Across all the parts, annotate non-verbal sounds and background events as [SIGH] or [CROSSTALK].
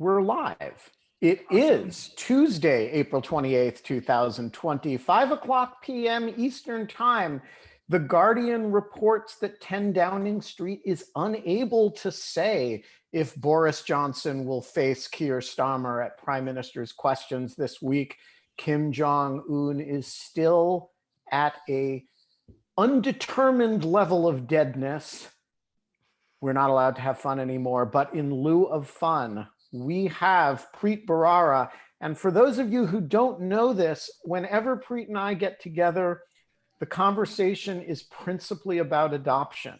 we're live. It is Tuesday, April 28th, 2020, 5 o'clock p.m. Eastern Time. The Guardian reports that 10 Downing Street is unable to say if Boris Johnson will face Keir Starmer at Prime Minister's questions this week. Kim Jong Un is still at a undetermined level of deadness. We're not allowed to have fun anymore, but in lieu of fun, we have Preet Bharara. And for those of you who don't know this, whenever Preet and I get together, the conversation is principally about adoption.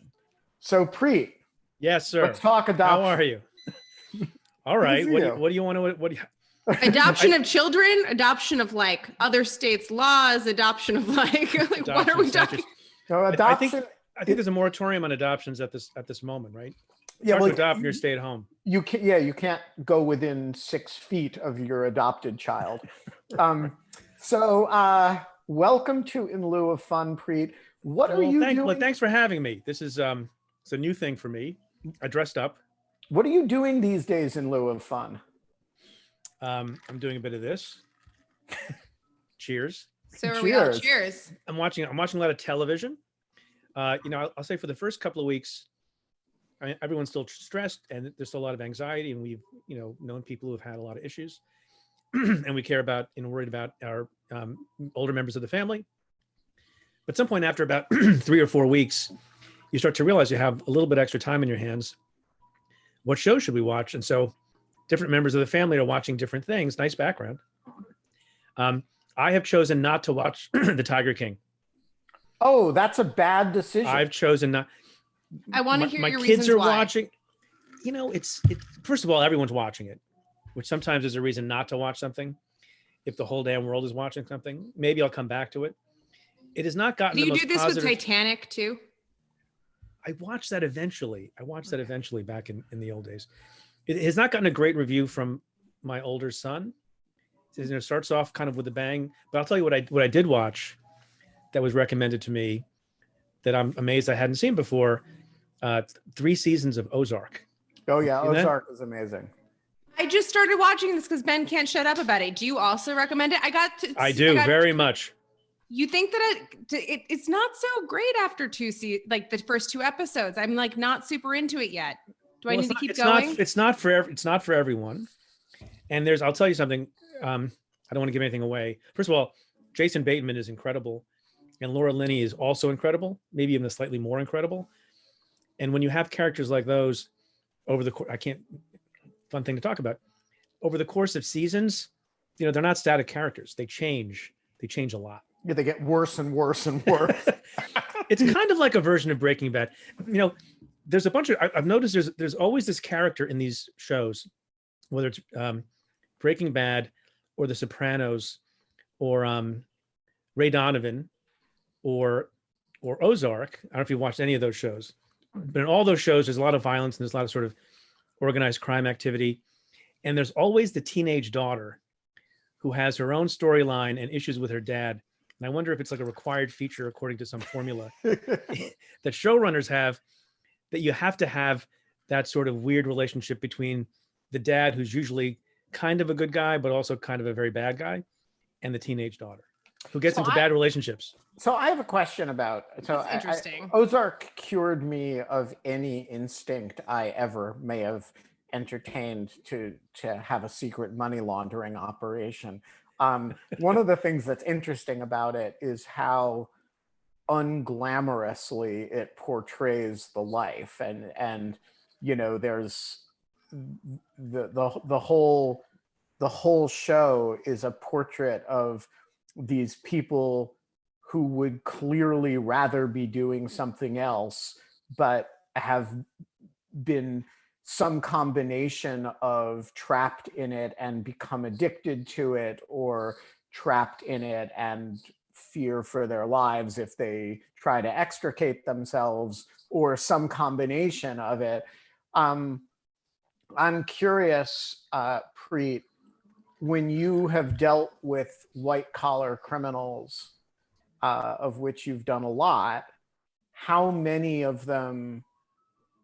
So, Preet, Yes, sir. let's talk adoption. How are you? [LAUGHS] All right. What do you. you, what do you want to? What do you, [LAUGHS] adoption of children adoption of like other states laws adoption of like, [LAUGHS] like what are we talking centers? So, I adoption. think- I think there's a moratorium on adoptions at this at this moment, right? It's yeah, hard well, to adopt when you're stay at home. you can yeah you can't go within six feet of your adopted child [LAUGHS] um so uh welcome to in lieu of fun preet what are you thank- doing well, thanks for having me. This is um, it's a new thing for me. I dressed up. what are you doing these days in lieu of fun Um, I'm doing a bit of this. [LAUGHS] Cheers. so are we all Cheers. cheers I'm watching. I'm watching a lot of television. Uh, you know, I'll, I'll say for the first couple of weeks, I everyone's still stressed, and there's still a lot of anxiety, and we've you know known people who have had a lot of issues, [CLEARS THROAT] and we care about and worried about our um, older members of the family. But some point after about [CLEARS THROAT] three or four weeks, you start to realize you have a little bit extra time in your hands. What shows should we watch? And so, different members of the family are watching different things. Nice background. Um, I have chosen not to watch [CLEARS THROAT] The Tiger King. Oh that's a bad decision I've chosen not. I wanna hear My your kids reasons are why. watching. You know, it's it, first of all, everyone's watching it, which sometimes is a reason not to watch something. If the whole damn world is watching something, maybe I'll come back to it. It has not gotten. do the you most do this positive- with titanic too I watched that eventually. I watched that eventually back in, in the old days. It has not gotten a great review from my older son. It starts off kind of with a bang, but I'll tell you what I what I did watch that was recommended to me that I'm amazed I hadn't seen before. Uh, three seasons of Ozark. oh yeah You know? ozark is amazing i just started watching this because ben can't shut up about it do you also recommend it i got to I do got- very much. you think that it, it it's not so great after two se- like the first two episodes i'm like not super into it yet do i need to not- keep it's going Not, it's not for ev- it's not for everyone. And there's I'll tell you something. Um, I don't want to give anything away. First of all, Jason Bateman is incredible, and Laura Linney is also incredible. Maybe even slightly more incredible. And when you have characters like those over the course, I can't fun thing to talk about. Over the course of seasons, you know, they're not static characters. They change. They change a lot. yeah they get worse and worse and worse [LAUGHS] it's kind of like a version of Breaking Bad. You know, there's a bunch of I- I've noticed there's there's always this character in these shows, whether it's um, Breaking Bad or The Sopranos or um, Ray Donovan or or Ozark. I don't know if you watched any of those shows, hmm. but in all those shows, there's a lot of violence and there's a lot of sort of organized crime activity, and there's always the teenage daughter who has her own storyline and issues with her dad. And I wonder if it's like a required feature according to some formula [LAUGHS] [LAUGHS] that showrunners have that you have to have that sort of weird relationship between the dad who's usually kind of a good guy but also kind of a very bad guy and the teenage daughter who gets So into I- bad relationships. So i have a question about so That's I- I- interesting. ozark cured me of any instinct i ever may have entertained to to have a secret money laundering operation. Um, [LAUGHS] one of the things that's interesting about it is how unglamorously it portrays the life. And and you know there's the the the whole the whole show is a portrait of these people who would clearly rather be doing something else but have been some combination of trapped in it and become addicted to it or trapped in it and fear for their lives if they try to extricate themselves or some combination of it. Um, i'm curious uh, preet when you have dealt with white collar criminals uh, of which you've done a lot how many of them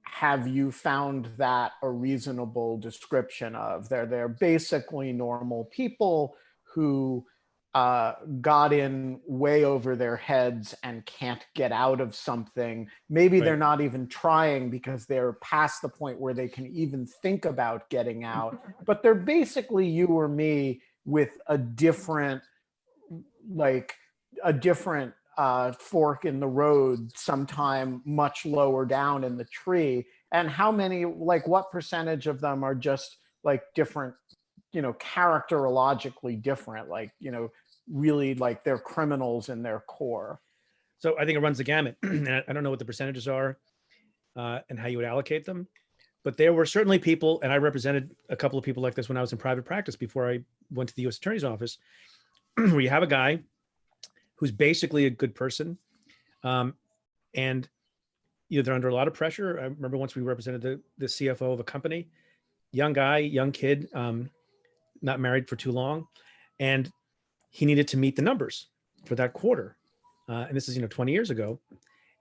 have you found that a reasonable description of? They're they're basically normal people who uh, got in way over their heads and can't get out of something. Maybe they're not even trying because they're past the point where they can even think about getting out. [LAUGHS] But they're basically you or me with a different, like a different uh, fork in the road sometime much lower down in the tree and how many like what percentage of them are just like different you know characterologically different like you know really like they're criminals in their core So I think it runs the gamut. [CLEARS THROAT] I don't know what the percentages are uh, and how you would allocate them, but there were certainly people, and I represented a couple of people like this when I was in private practice before I went to the U.S. Attorney's Office, [CLEARS THROAT] where you have a guy who's basically a good person, um, and you know they're under a lot of pressure. I remember once we represented the the CFO of a company, young guy, young kid, um, not married for too long, and he needed to meet the numbers for that quarter. Uh, and this is you know 20 years ago.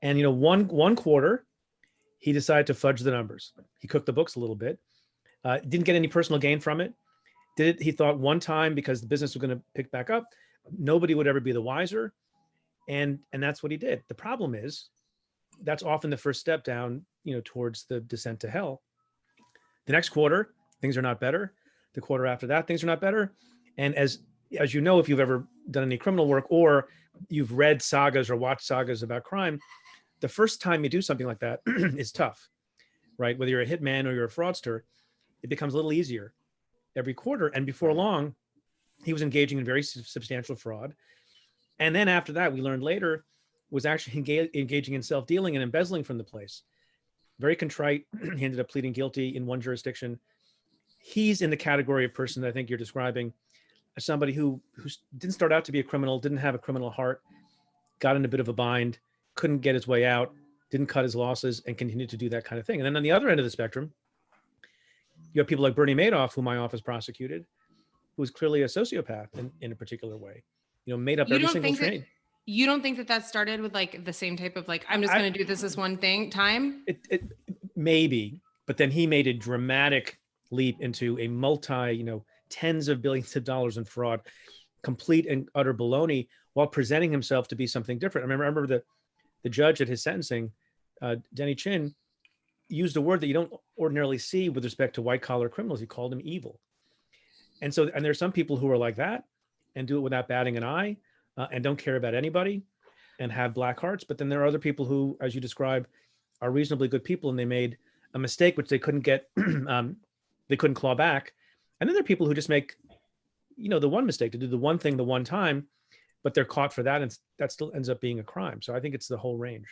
And you know one one quarter he decided to fudge the numbers. He cooked the books a little bit. Uh, didn't get any personal gain from it. Did it he thought one time because the business was going to pick back up nobody would ever be the wiser. And and that's what he did. The problem is that's often the first step down you know towards the descent to hell. The next quarter things are not better. The quarter after that things are not better. And as as you know if you've ever done any criminal work or you've read sagas or watched sagas about crime, the first time you do something like that [CLEARS THROAT] is tough, right? Whether you're a hitman or you're a fraudster, it becomes a little easier every quarter. And before long, he was engaging in very substantial fraud. And then after that, we learned later was actually [LAUGHS] enga- engaging in self dealing and embezzling from the place. Very contrite. [CLEARS THROAT] he ended up pleading guilty in one jurisdiction. He's in the category of person that I think you're describing somebody who who didn't start out to be a criminal, didn't have a criminal heart, got in a bit of a bind, couldn't get his way out, didn't cut his losses, and continued to do that kind of thing. And then on the other end of the spectrum, you have people like Bernie Madoff, who my office prosecuted, who was clearly a sociopath in, in a particular way. You know, made up You every single think that- trade. You don't think that that started with like the same type of like I'm just going to do this as one thing time? It, it maybe, but then he made a dramatic leap into a multi, you know, tens of billions of dollars in fraud, complete and utter baloney, while presenting himself to be something different. I remember, I remember the the judge at his sentencing, uh, Denny Chin, used a word that you don't ordinarily see with respect to white collar criminals. He called them evil. And so, and there are some people who are like that and do it without batting an eye uh, and don't care about anybody and have black hearts. But then there are other people who, as you describe, are reasonably good people and they made a mistake which they couldn't get, [CLEARS THROAT] um, they couldn't claw back. And then there are people who just make, you know, the one mistake to do the one thing the one time, but they're caught for that, and that still ends up being a crime. So I think it's the whole range.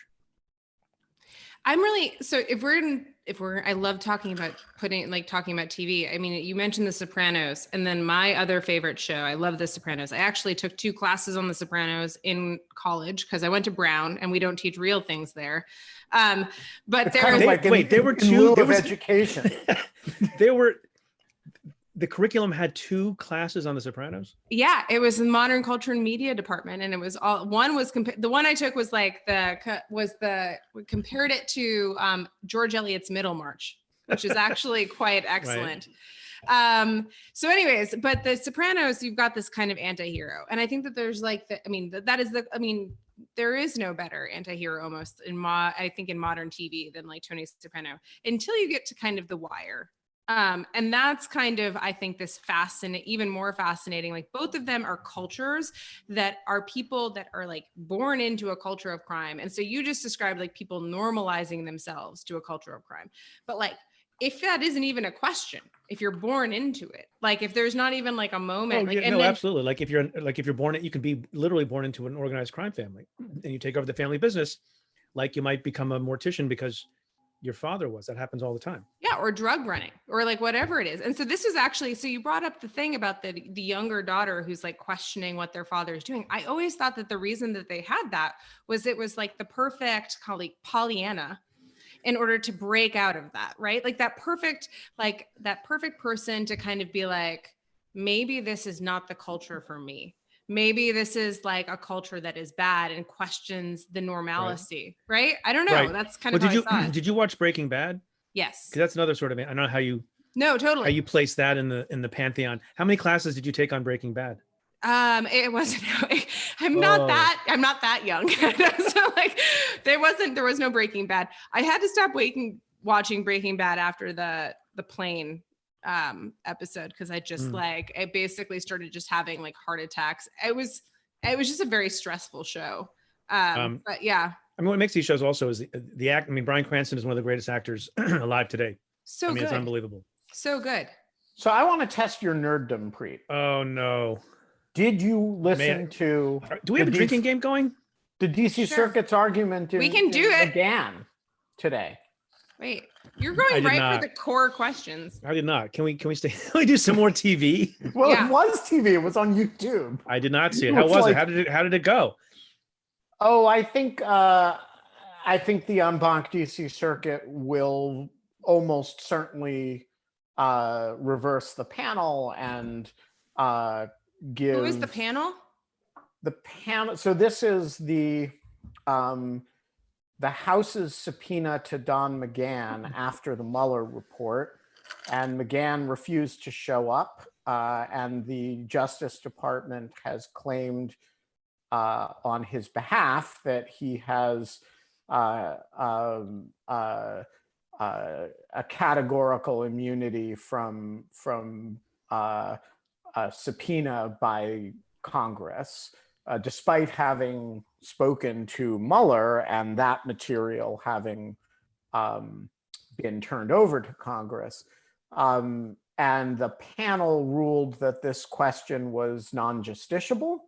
I'm really so if we're in if we're I love talking about putting like talking about TV. I mean, you mentioned The Sopranos, and then my other favorite show. I love The Sopranos. I actually took two classes on The Sopranos in college because I went to Brown, and we don't teach real things there. Um, but there, kind of They- like in, wait, there were two- there of was- education [LAUGHS] there were the curriculum had two classes on The Sopranos. yeah, it was the Modern Culture and Media Department, and it was all one was compa- the one I took was like the was the we compared it to um, George Eliot's Middlemarch, which is actually [LAUGHS] quite excellent. Um, so, anyways, but the Sopranos, you've got this kind of anti-hero, and I think that there's like the, I mean, that, that is the, I mean, there is no better anti-hero almost in mo I think in modern TV than like Tony Soprano until you get to kind of The Wire. Um, and that's kind of, I think, this fascinating, even more fascinating. Like both of them are cultures that are people that are like born into a culture of crime. And so you just described like people normalizing themselves to a culture of crime. But like, if that isn't even a question, if you're born into it, like if there's not even like a moment, Oh, like, no, then, absolutely. Like if you're like if you're born, you can be literally born into an organized crime family, and you take over the family business. Like you might become a mortician because your father was. That happens all the time. Yeah, or drug running, or like whatever it is. And so this is actually so you brought up the thing about the the younger daughter who's like questioning what their father is doing. I always thought that the reason that they had that was it was like the perfect colleague Pollyanna in order to break out of that, right? Like that perfect like that perfect person to kind of be like maybe this is not the culture for me maybe this is like a culture that is bad and questions the normalcy, right? right? I don't know. Right. That's kind well, of did you [CLEARS THROAT] did you watch Breaking Bad? Yes. Because that's another sort of I don't know how you no totally how you place that in the in the pantheon. How many classes did you take on Breaking Bad? Um, it wasn't. [LAUGHS] I'm not Oh. that. I'm not that young. [LAUGHS] so like, there wasn't. There was no Breaking Bad. I had to stop waking watching Breaking Bad after the the plane um episode because I just Mm. like I basically started just having like heart attacks. It was it was just a very stressful show. Um, Um, but yeah, I mean, what makes these shows also is the, the act. I mean, Bryan Cranston is one of the greatest actors [CLEARS THROAT] alive today. so I mean, good, it's unbelievable. so good. So I want to test your nerddom, Preet. Oh no! Did you listen I- to Do we have a drinking DC game going? the DC Sure. Circuit's argument in, We can in do it. again today? Wait, you're going right not. for the core questions. I did not. Can we? Can we stay? [LAUGHS] Can we do some more TV? [LAUGHS] Well, Yeah. it was TV. It was on YouTube. I did not see it. It How was was like- it? How did it? How did it go? Oh, I think uh, I think the en banc DC circuit will almost certainly uh, reverse the panel and uh, give Who is the panel? the panel. So this is the um, the House's subpoena to Don McGahn after the Mueller report, and McGahn refused to show up, uh, and the Justice Department has claimed uh, on his behalf that he has uh, um, uh, uh, a categorical immunity from from uh, a subpoena by Congress, despite having spoken to Mueller and that material having um, been turned over to Congress. Um, and the panel ruled that this question was non justiciable.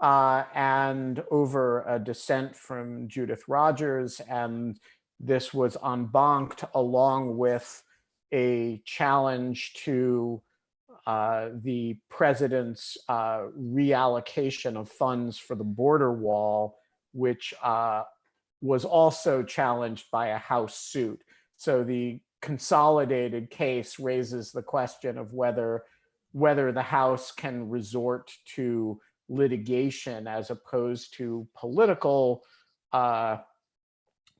Uh, and over a dissent from Judith Rogers, and this was en banced along with a challenge to uh, the president's uh, reallocation of funds for the border wall, which uh, was also challenged by a House suit. So the consolidated case raises the question of whether whether the House can resort to litigation as opposed to political uh,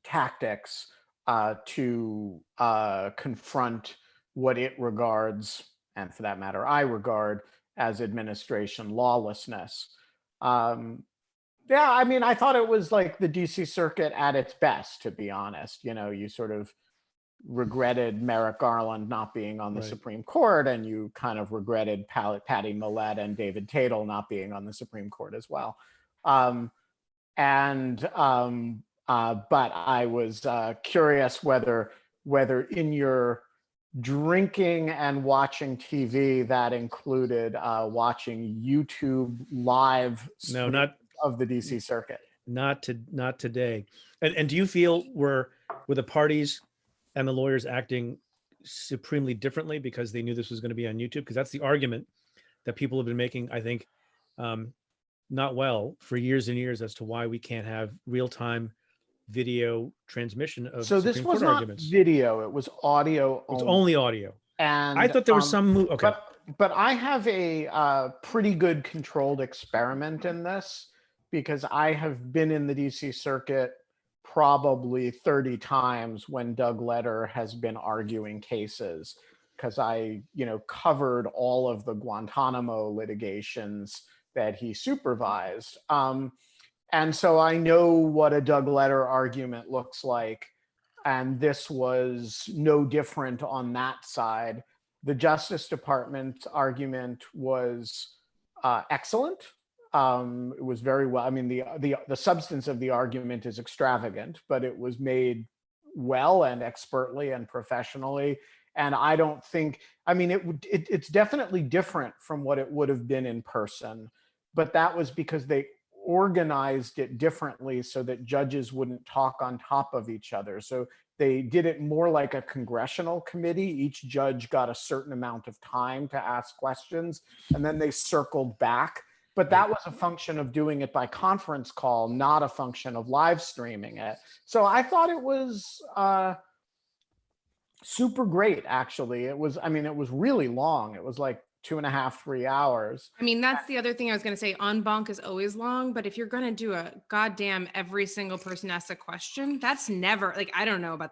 tactics uh, to uh, confront what it regards, and for that matter, I regard as administration lawlessness. Um, yeah, I mean, I thought it was like the DC circuit at its best, to be honest. You know, you sort of regretted Merrick Garland not being on the Right. Supreme Court, and you kind of regretted Pal- Patty Millett and David Tatel not being on the Supreme Court as well. Um, and um, uh, but I was uh, curious whether whether in your drinking and watching TV that included uh, watching YouTube live No, not of the DC circuit. not to not today. And and do you feel were were the parties and the lawyers acting supremely differently because they knew this was going to be on YouTube? Because that's the argument that people have been making. I think um, not well for years and years as to why we can't have real time video transmission of So this was Court not arguments. video; it was audio. It's only. only audio. And I thought there was um, some move. Okay, But but I have a uh, pretty good controlled experiment in this because I have been in the DC circuit probably 30 times when Doug Letter has been arguing cases because I, you know, covered all of the Guantanamo litigations that he supervised. Um, and so I know what a Doug Letter argument looks like. And this was no different on that side the Justice Department argument was uh, excellent. Um, it was very well. I mean, the the the substance of the argument is extravagant, but it was made well and expertly and professionally. And I don't think. I mean, it would. It, it's definitely different from what it would have been in person, but that was because they organized it differently so that judges wouldn't talk on top of each other. So they did it more like a congressional committee. Each judge got a certain amount of time to ask questions, and then they circled back. But that was a function of doing it by conference call, not a function of live streaming it. So I thought it was uh, super great, actually. It was, I mean, it was really long. It was like two and a half, three hours. I mean, that's the other thing I was going to say. En banc is always long, but if you're going to do a goddamn every single person asks a question, that's never like I don't know about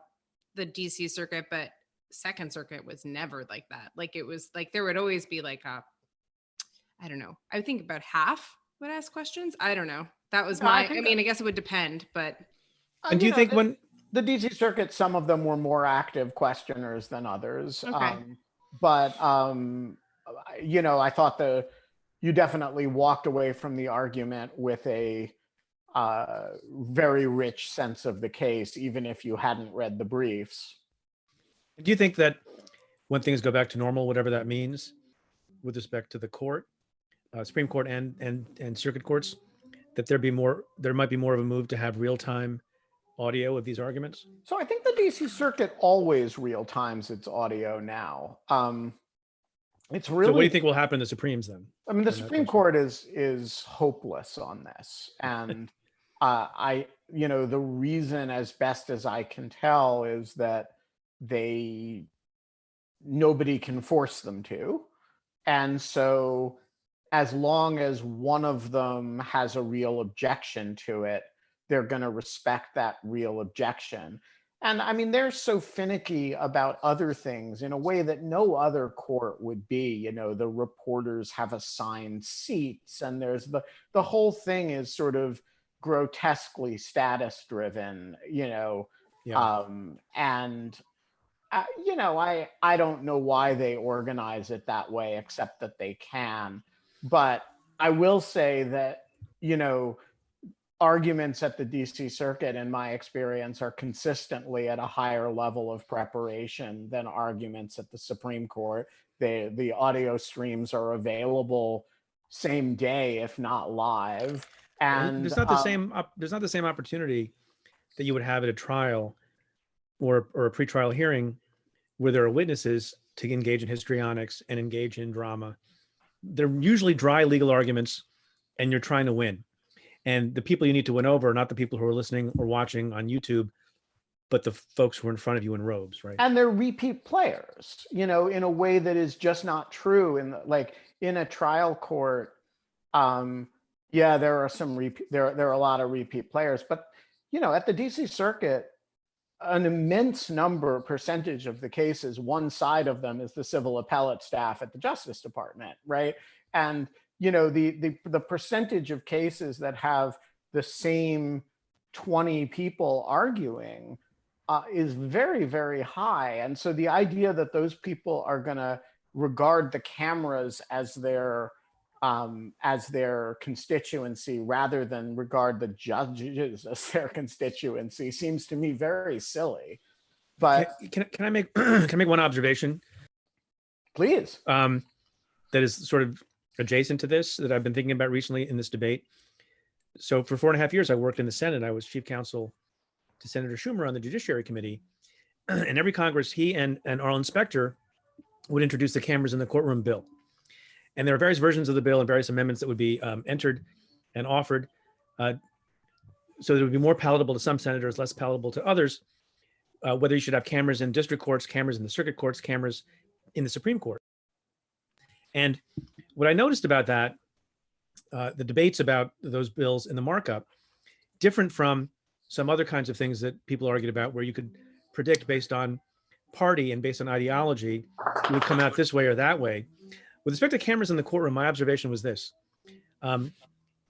the DC circuit, but Second Circuit was never like that. Like it was like there would always be like a, I don't know. I think about half would ask questions. I don't know. That was No, my. I, think mean, I guess it would depend, but Uh, And do you know, think the- when the DC circuit, some of them were more active questioners than others. Okay. Um, but um, I- you know, I thought the you definitely walked away from the argument with a uh, very rich sense of the case, even if you hadn't read the briefs. do you think that when things go back to normal, whatever that means, with respect to the court, uh, Supreme Court and and and circuit courts, that there be more, there might be more of a move to have real time audio of these arguments? So I think the DC circuit always real times its audio now. Um, it's really So what do you think will happen to the Supremes then? I mean, the Supreme? Court is is hopeless on this, and uh, I, you know, the reason, as best as I can tell, is that they nobody can force them to, and so as long as one of them has a real objection to it, they're going to respect that real objection. And I mean, they're so finicky about other things in a way that no other court would be. You know, the reporters have assigned seats, and there's the the whole thing is sort of grotesquely status driven. You know, Yeah. um, and uh, you know, I I don't know why they organize it that way, except that they can. But I will say that you know arguments at the DC circuit, in my experience, are consistently at a higher level of preparation than arguments at the Supreme Court. The the audio streams are available same day, if not live. And there's not the um, same op- there's not the same opportunity that you would have at a trial or or a pretrial hearing where there are witnesses to engage in histrionics and engage in drama. They're usually dry legal arguments, and you're trying to win. And the people you need to win over are not the people who are listening or watching on YouTube, but the folks who are in front of you in robes, right? and they're repeat players you know in a way that is just not true in the, like in a trial court um yeah there are some repeat there there are a lot of repeat players but you know at the dc circuit an immense number percentage of the cases one side of them is the civil appellate staff at the justice department right and you know the the the percentage of cases that have the same 20 people arguing uh, is very very high. And so the idea that those people are going to regard the cameras as their um, as their constituency rather than regard the judges as their constituency seems to me very silly. But can, can, can I make [CLEARS THROAT] can I make one observation? Please. Um, that is sort of adjacent to this that I've been thinking about recently in this debate. So for four and a half years, I worked in the Senate. I was chief counsel to Senator Schumer on the Judiciary Committee. [CLEARS THROAT] And every Congress, he and, and Arlen Specter would introduce the cameras in the courtroom bill. And there are various versions of the bill and various amendments that would be um, entered and offered. Uh, so that it would be more palatable to some senators, less palatable to others. Uh, whether you should have cameras in district courts, cameras in the circuit courts, cameras in the Supreme Court. And what I noticed about that, uh, the debates about those bills in the markup, different from some other kinds of things that people argued about, where you could predict based on party and based on ideology, it would come out this way or that way. With respect to cameras in the courtroom, my observation was this: um,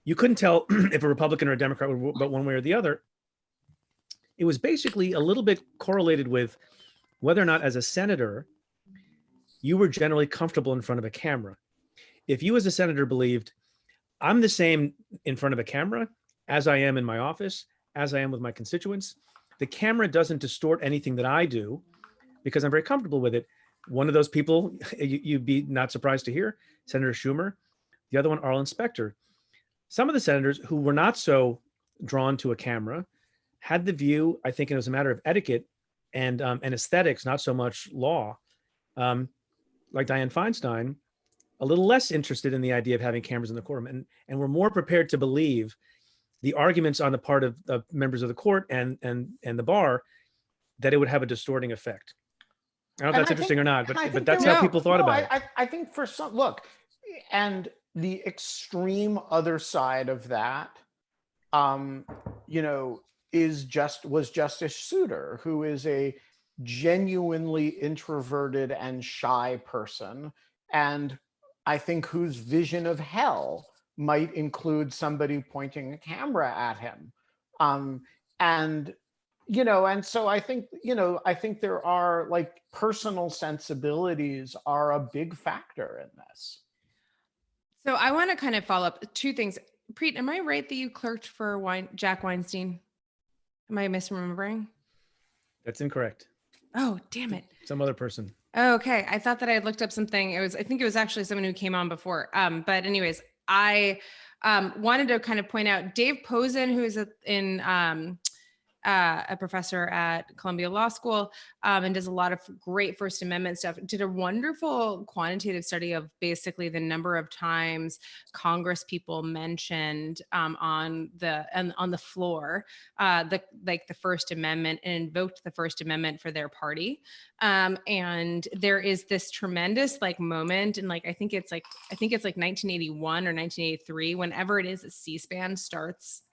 you couldn't tell [CLEARS THROAT] if a Republican or a Democrat would vote one way or the other. It was basically a little bit correlated with whether or not, as a senator, you were generally comfortable in front of a camera. If you, as a senator, believed, I'm the same in front of a camera as I am in my office, as I am with my constituents, the camera doesn't distort anything that I do because I'm very comfortable with it. One of those people, [LAUGHS] you, you'd be not surprised to hear, Senator Schumer. The other one, Arlen Specter. some of the senators who were not so drawn to a camera had the view, I think it was a matter of etiquette and um, and aesthetics, not so much law, um, like Dianne Feinstein, a little less interested in the idea of having cameras in the courtroom, and and were more prepared to believe the arguments on the part of, of members of the court and and and the bar that it would have a distorting effect. I don't know if that's I interesting think- or not, but but that's how were- people thought No, about I, it. I, I think for some, look, and the extreme other side of that, um, you know, is just was Justice Souter, who is a genuinely introverted and shy person, and I think whose vision of hell might include somebody pointing a camera at him. Um, and you know and so i think you know i think there are like personal sensibilities are a big factor in this So I want to kind of follow up two things. Preet, am I right that you clerked for Wein- Jack Weinstein? Am I misremembering? That's incorrect. Oh, damn it. Some other person. Oh, okay. I thought that I had looked up something. It was, I think it was actually someone who came on before. Um, but anyways, I um, wanted to kind of point out Dave Pozen, who is in um, uh, a professor at Columbia Law School um, and does a lot of great First Amendment stuff, did a wonderful quantitative study of basically the number of times Congress people mentioned um, on the and on the floor uh, the like the First Amendment and invoked the First Amendment for their party. Um and there is this tremendous like moment and like i think it's like i think it's like 1981 or 1983 whenever it is a c-span starts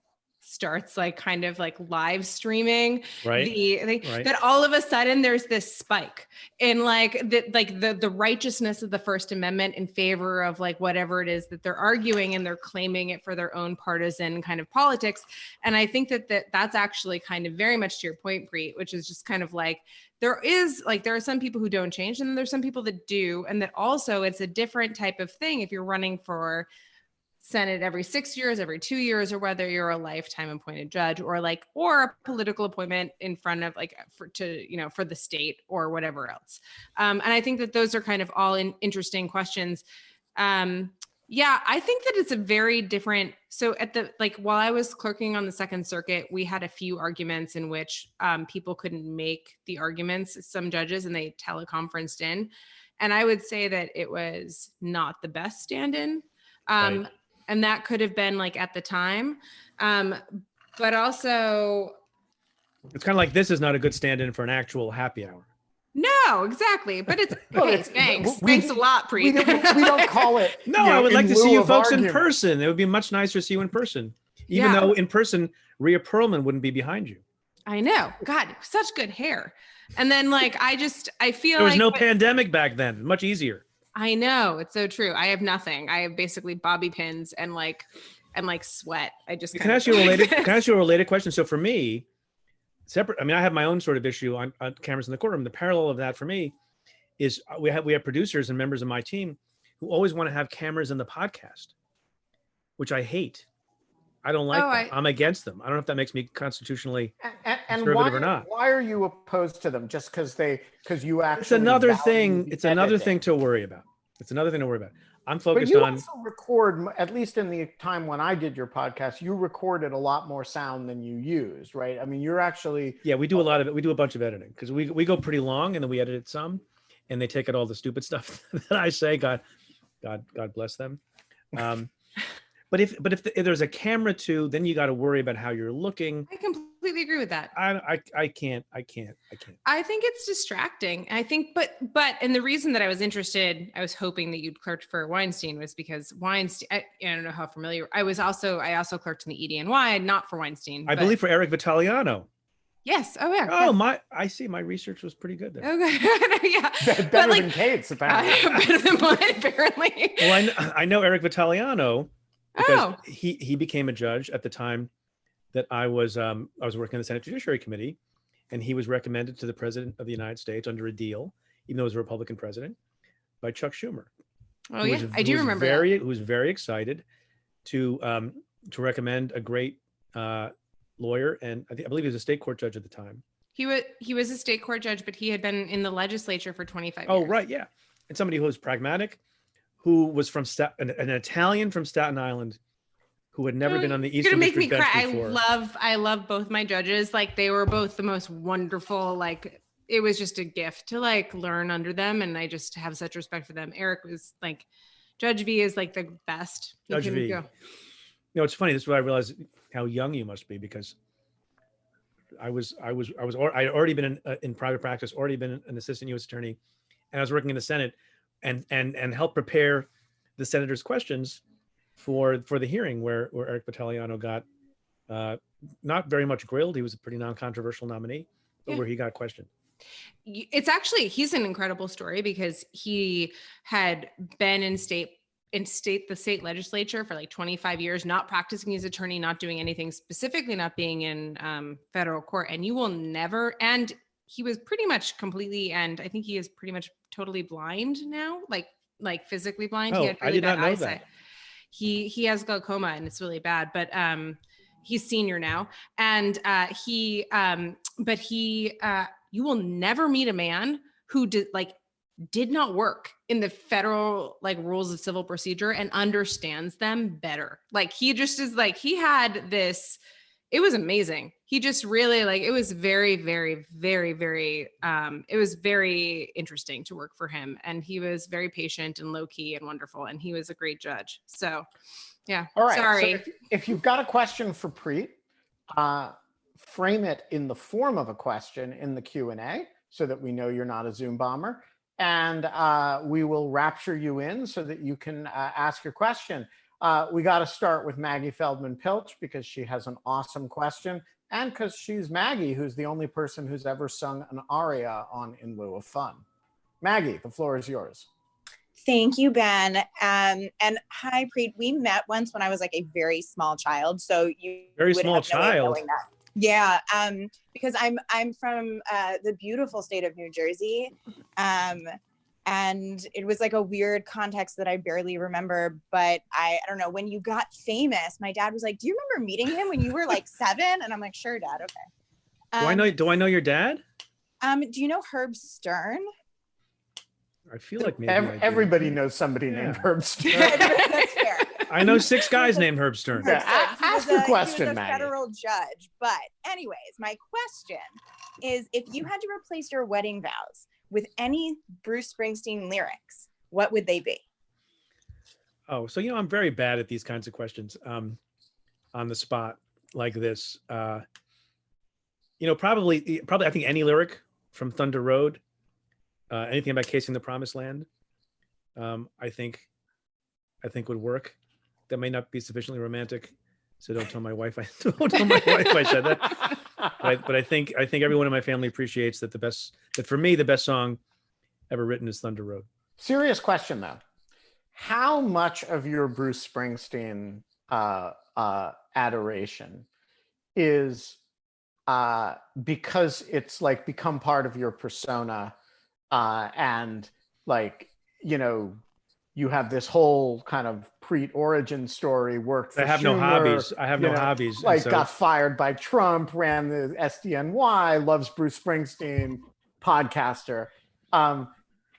starts like kind of like live streaming Right. the they, Right. that all of a sudden there's this spike in like the like the the righteousness of the first amendment in favor of like whatever it is that they're arguing and they're claiming it for their own partisan kind of politics and i think that, that that's actually kind of very much to your point Preet, which is just kind of like there is like there are some people who don't change and there's some people that do and that also it's a different type of thing if you're running for senate every six years every two years or whether you're a lifetime appointed judge or like or a political appointment in front of like for to you know for the state or whatever else. Um, and i think that those are kind of all in, interesting questions. Um, yeah i think that it's a very different so at the like while i was clerking on the second circuit we had a few arguments in which um, people couldn't make the arguments some judges and they teleconferenced in. And i would say that it was not the best stand-in. Um, Right. And that could have been like at the time um, but also It's kind of like this is not a good stand-in for an actual happy hour. no exactly but it's [LAUGHS] Well, hey, it's- thanks we- thanks a lot we we don't [LAUGHS] call it No, you know, I would like to see you of folks in person. It would be much nicer to see you in person. Even Yeah. though in person, Rhea Perlman wouldn't be behind you. I know. God, such good hair. And then like I just I feel There was like no but- pandemic back then. Much easier. I know. It's so true. I have nothing. I have basically bobby pins and like and like sweat. I just Can I ask you a [LAUGHS] related? Can I ask you a [LAUGHS] related question? So for me, separate. I mean, I have my own sort of issue on, on cameras in the courtroom. The parallel of that for me is uh, we have we have producers and members of my team who always want to have cameras in the podcast, which I hate. I don't like Oh, them. I- I'm against them. I don't know if that makes me constitutionally. And, and, and Conservative why, or not. why are you opposed to them? Just because they because you actually It's another thing. the It's another thing to worry about. It's another thing to worry about. I'm focused But focused you on. also record, at least in the time when I did your podcast, you recorded a lot more sound than you used, right? I mean, you're actually Yeah, we do a lot of it. We do a bunch of editing because we we go pretty long and then we edit it some, and they take out all the stupid [LAUGHS] stuff that I say. God, God, God bless them. Um, [LAUGHS] but if but if, the, if there's a camera too, then you got to worry about how you're looking. I completely agree with that. I, I I can't I can't I can't. I think it's distracting. I think, but but and the reason that I was interested, I was hoping that you'd clerked for Weinstein was because Weinstein. I, I don't know how familiar. I was also I also clerked in the EDNY, not for Weinstein. I but- believe for Eric Vitaliano. Yes. Oh yeah. Oh my! I see. My research was pretty good there. Okay. [LAUGHS] yeah. better But like than Kate's, [LAUGHS] apparently. uh, better than mine, apparently. Well, I know, [LAUGHS] I know Eric Vitaliano because Oh. he he became a judge at the time that I was um I was working in the Senate Judiciary Committee, and he was recommended to the President of the United States under a deal, even though he was a Republican president, by Chuck Schumer. Oh yeah, was- I do was remember Very, who was very excited to um to recommend a great uh lawyer, and I, think, I believe he was a state court judge at the time. He was he was a state court judge, but he had been in the legislature for 25 Oh, years. Oh right, yeah, and somebody who was pragmatic, who was from Stat- an, an Italian from Staten Island, who had never Oh, been on the Eastern gonna make me cry. bench I love, I love both my judges. Like they were both the most wonderful. Like it was just a gift to like learn under them, and I just have such respect for them. Eric was like, Judge V is like the best. He Judge V. go- You know, it's funny. This is where I realized how young you must be because I was, I was, I was, I had already been in, uh, in private practice, already been an assistant U.S. attorney, and I was working in the Senate, and and and helped prepare the senators' questions for for the hearing where where Eric Vitaliano got uh, not very much grilled. He was a pretty non-controversial nominee, but Yeah. where he got questioned. it's actually he's an incredible story because he had been in state in state the state legislature for like 25 years not practicing as attorney not doing anything specifically not being in um, federal court and you will never and he was pretty much completely and i think he is pretty much totally blind now like like physically blind. Oh, he had I did bad not know eyesight. that. he he has glaucoma and it's really bad but um he's senior now. And uh he um but he uh you will never meet a man who did like did not work in the federal like rules of civil procedure and understands them better. Like he just is like he had this it was amazing he just really like it was very very very very um it was very interesting to work for him and he was very patient and low key and wonderful and he was a great judge so yeah All right. so sorry if, if you've got a question for Preet, uh, frame it in the form of a question in the Q and A, so that we know you're not a Zoom bomber, and uh, we will rapture you in so that you can uh, ask your question. Uh, we got to start with Maggie Feldman Pilch because she has an awesome question, and because she's Maggie, who's the only person who's ever sung an aria on "In Lieu of Fun." Maggie, the floor is yours. Thank you, Ben. Um, and hi, Preet. We met once when I was like a very small child. So you Very would small have no way of child. knowing that. Yeah, um, because I'm I'm from uh, the beautiful state of New Jersey, um, and it was like a weird context that I barely remember. But I I don't know when you got famous. My dad was like, "Do you remember meeting him when you were like [LAUGHS] seven? And I'm like, "Sure, Dad. Okay." Do I Um, know? Do I know your dad? Um, do you know Herb Stern? I feel like maybe Ev- I everybody knows somebody Yeah. named Herb Stern. [LAUGHS] That's fair. I know six guys named Herb Stern. Yeah, Herb Stern. a- ask your a- question, he was a Maggie. federal judge. But anyways, my question is: If you had to replace your wedding vows with any Bruce Springsteen lyrics, what would they be? Oh, so you know, I'm very bad at these kinds of questions um, on the spot like this. Uh, you know, probably, probably, I think any lyric from Thunder Road, uh, anything about casing the Promised Land, um, I think, I think would work. That may not be sufficiently romantic, so don't tell my wife. I [LAUGHS] don't tell my wife I said that. [LAUGHS] But I, but I think, I think everyone in my family appreciates that the best, that for me, the best song ever written is Thunder Road. Serious question though. How much of your Bruce Springsteen uh, uh, adoration is uh, because it's like become part of your persona uh, and like, you know, you have this whole kind of Preet origin story worked I have no hobbies. I have no know, hobbies. like so- got fired by Trump, ran the SDNY, loves Bruce Springsteen, podcaster. Um,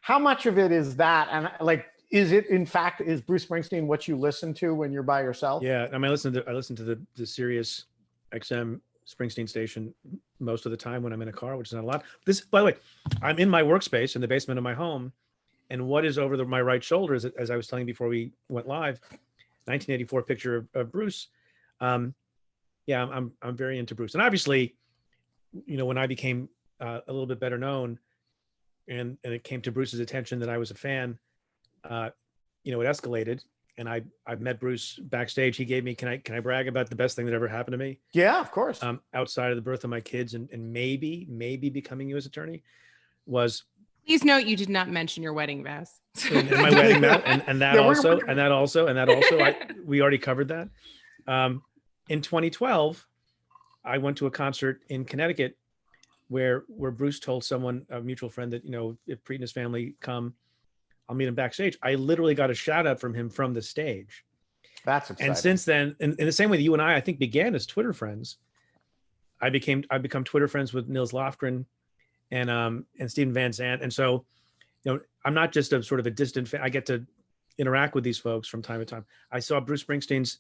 how much of it is that? And like, is it in fact is Bruce Springsteen what you listen to when you're by yourself? Yeah, I mean, I listen to I listen to the the Sirius XM Springsteen station most of the time when I'm in a car, which is not a lot. This, by the way, I'm in my workspace in the basement of my home, and what is over the, my right shoulder is, as I was telling you before we went live, 1984 picture of, of Bruce. Um, yeah, I'm, I'm I'm very into Bruce, and obviously, you know, when I became uh, a little bit better known, and and it came to Bruce's attention that I was a fan, uh, you know, it escalated and I I've met Bruce backstage. He gave me can I can I brag about the best thing that ever happened to me Yeah, of course. um, outside of the birth of my kids and, and maybe maybe becoming U.S. attorney was please note you did not mention your wedding vows in, in my wedding vow, and, and that Yeah, also and that also and that also I, we already covered that. Um, in 2012, I went to a concert in Connecticut where where Bruce told someone a mutual friend that you know if Preet and his family come, I'll meet him backstage. I literally got a shout out from him from the stage. That's exciting. and since then in, in the same way that you and i i think began as twitter friends i became i become twitter friends with nils lofgren and um and stephen van zandt and so you know i'm not just a sort of a distant fan i get to interact with these folks from time to time i saw bruce springsteen's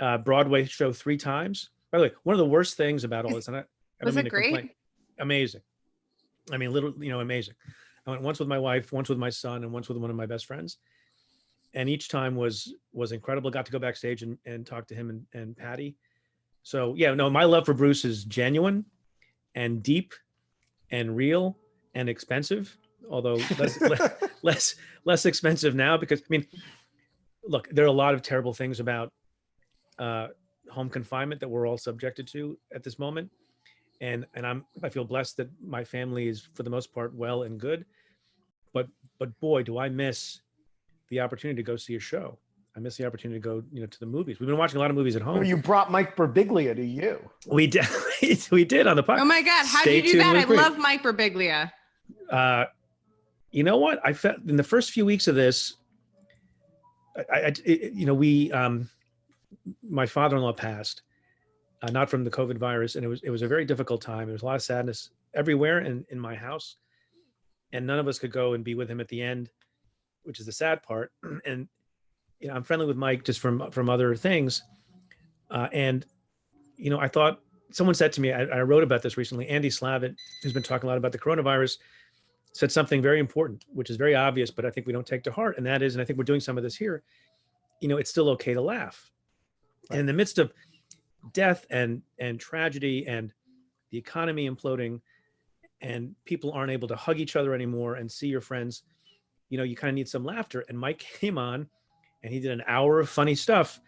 uh, Broadway show three times. By the way, one of the worst things about all [LAUGHS] this, and I, I Was it to complain- Amazing. I mean, little, you know, amazing. I went once with my wife, once with my son, and once with one of my best friends. And each time was was incredible. Got to go backstage and, and talk to him and, and Patty. So yeah, no, my love for Bruce is genuine and deep and real and expensive, although [LAUGHS] less, less, less less expensive now because I mean, look, there are a lot of terrible things about uh, home confinement that we're all subjected to at this moment, and and I'm I feel blessed that my family is for the most part well and good, but but boy, do I miss the opportunity to go see a show. I miss the opportunity to go you know to the movies. We've been watching a lot of movies at home. You brought Mike Birbiglia to you. we did [LAUGHS] [LAUGHS] we did on the podcast. Oh my God. How did you do that? I love Mike Birbiglia. uh, you know what I felt in the first few weeks of this, I, I it- you know, we, um, my father-in-law passed, uh, not from the COVID virus, and it was it was a very difficult time. There was a lot of sadness everywhere in in my house, and none of us could go and be with him at the end, which is the sad part. [CLEARS THROAT] And you know, I'm friendly with Mike just from from other things, uh, and you know, I thought someone said to me, I, I wrote about this recently. Andy Slavitt, who's been talking a lot about the coronavirus, said something very important, which is very obvious, but I think we don't take to heart. And that is, and I think we're doing some of this here, you know, it's still okay to laugh. And in the midst of death and and tragedy and the economy imploding and people aren't able to hug each other anymore and see your friends, you know, you kind of need some laughter. And Mike [LAUGHS] came on and he did an hour of funny stuff.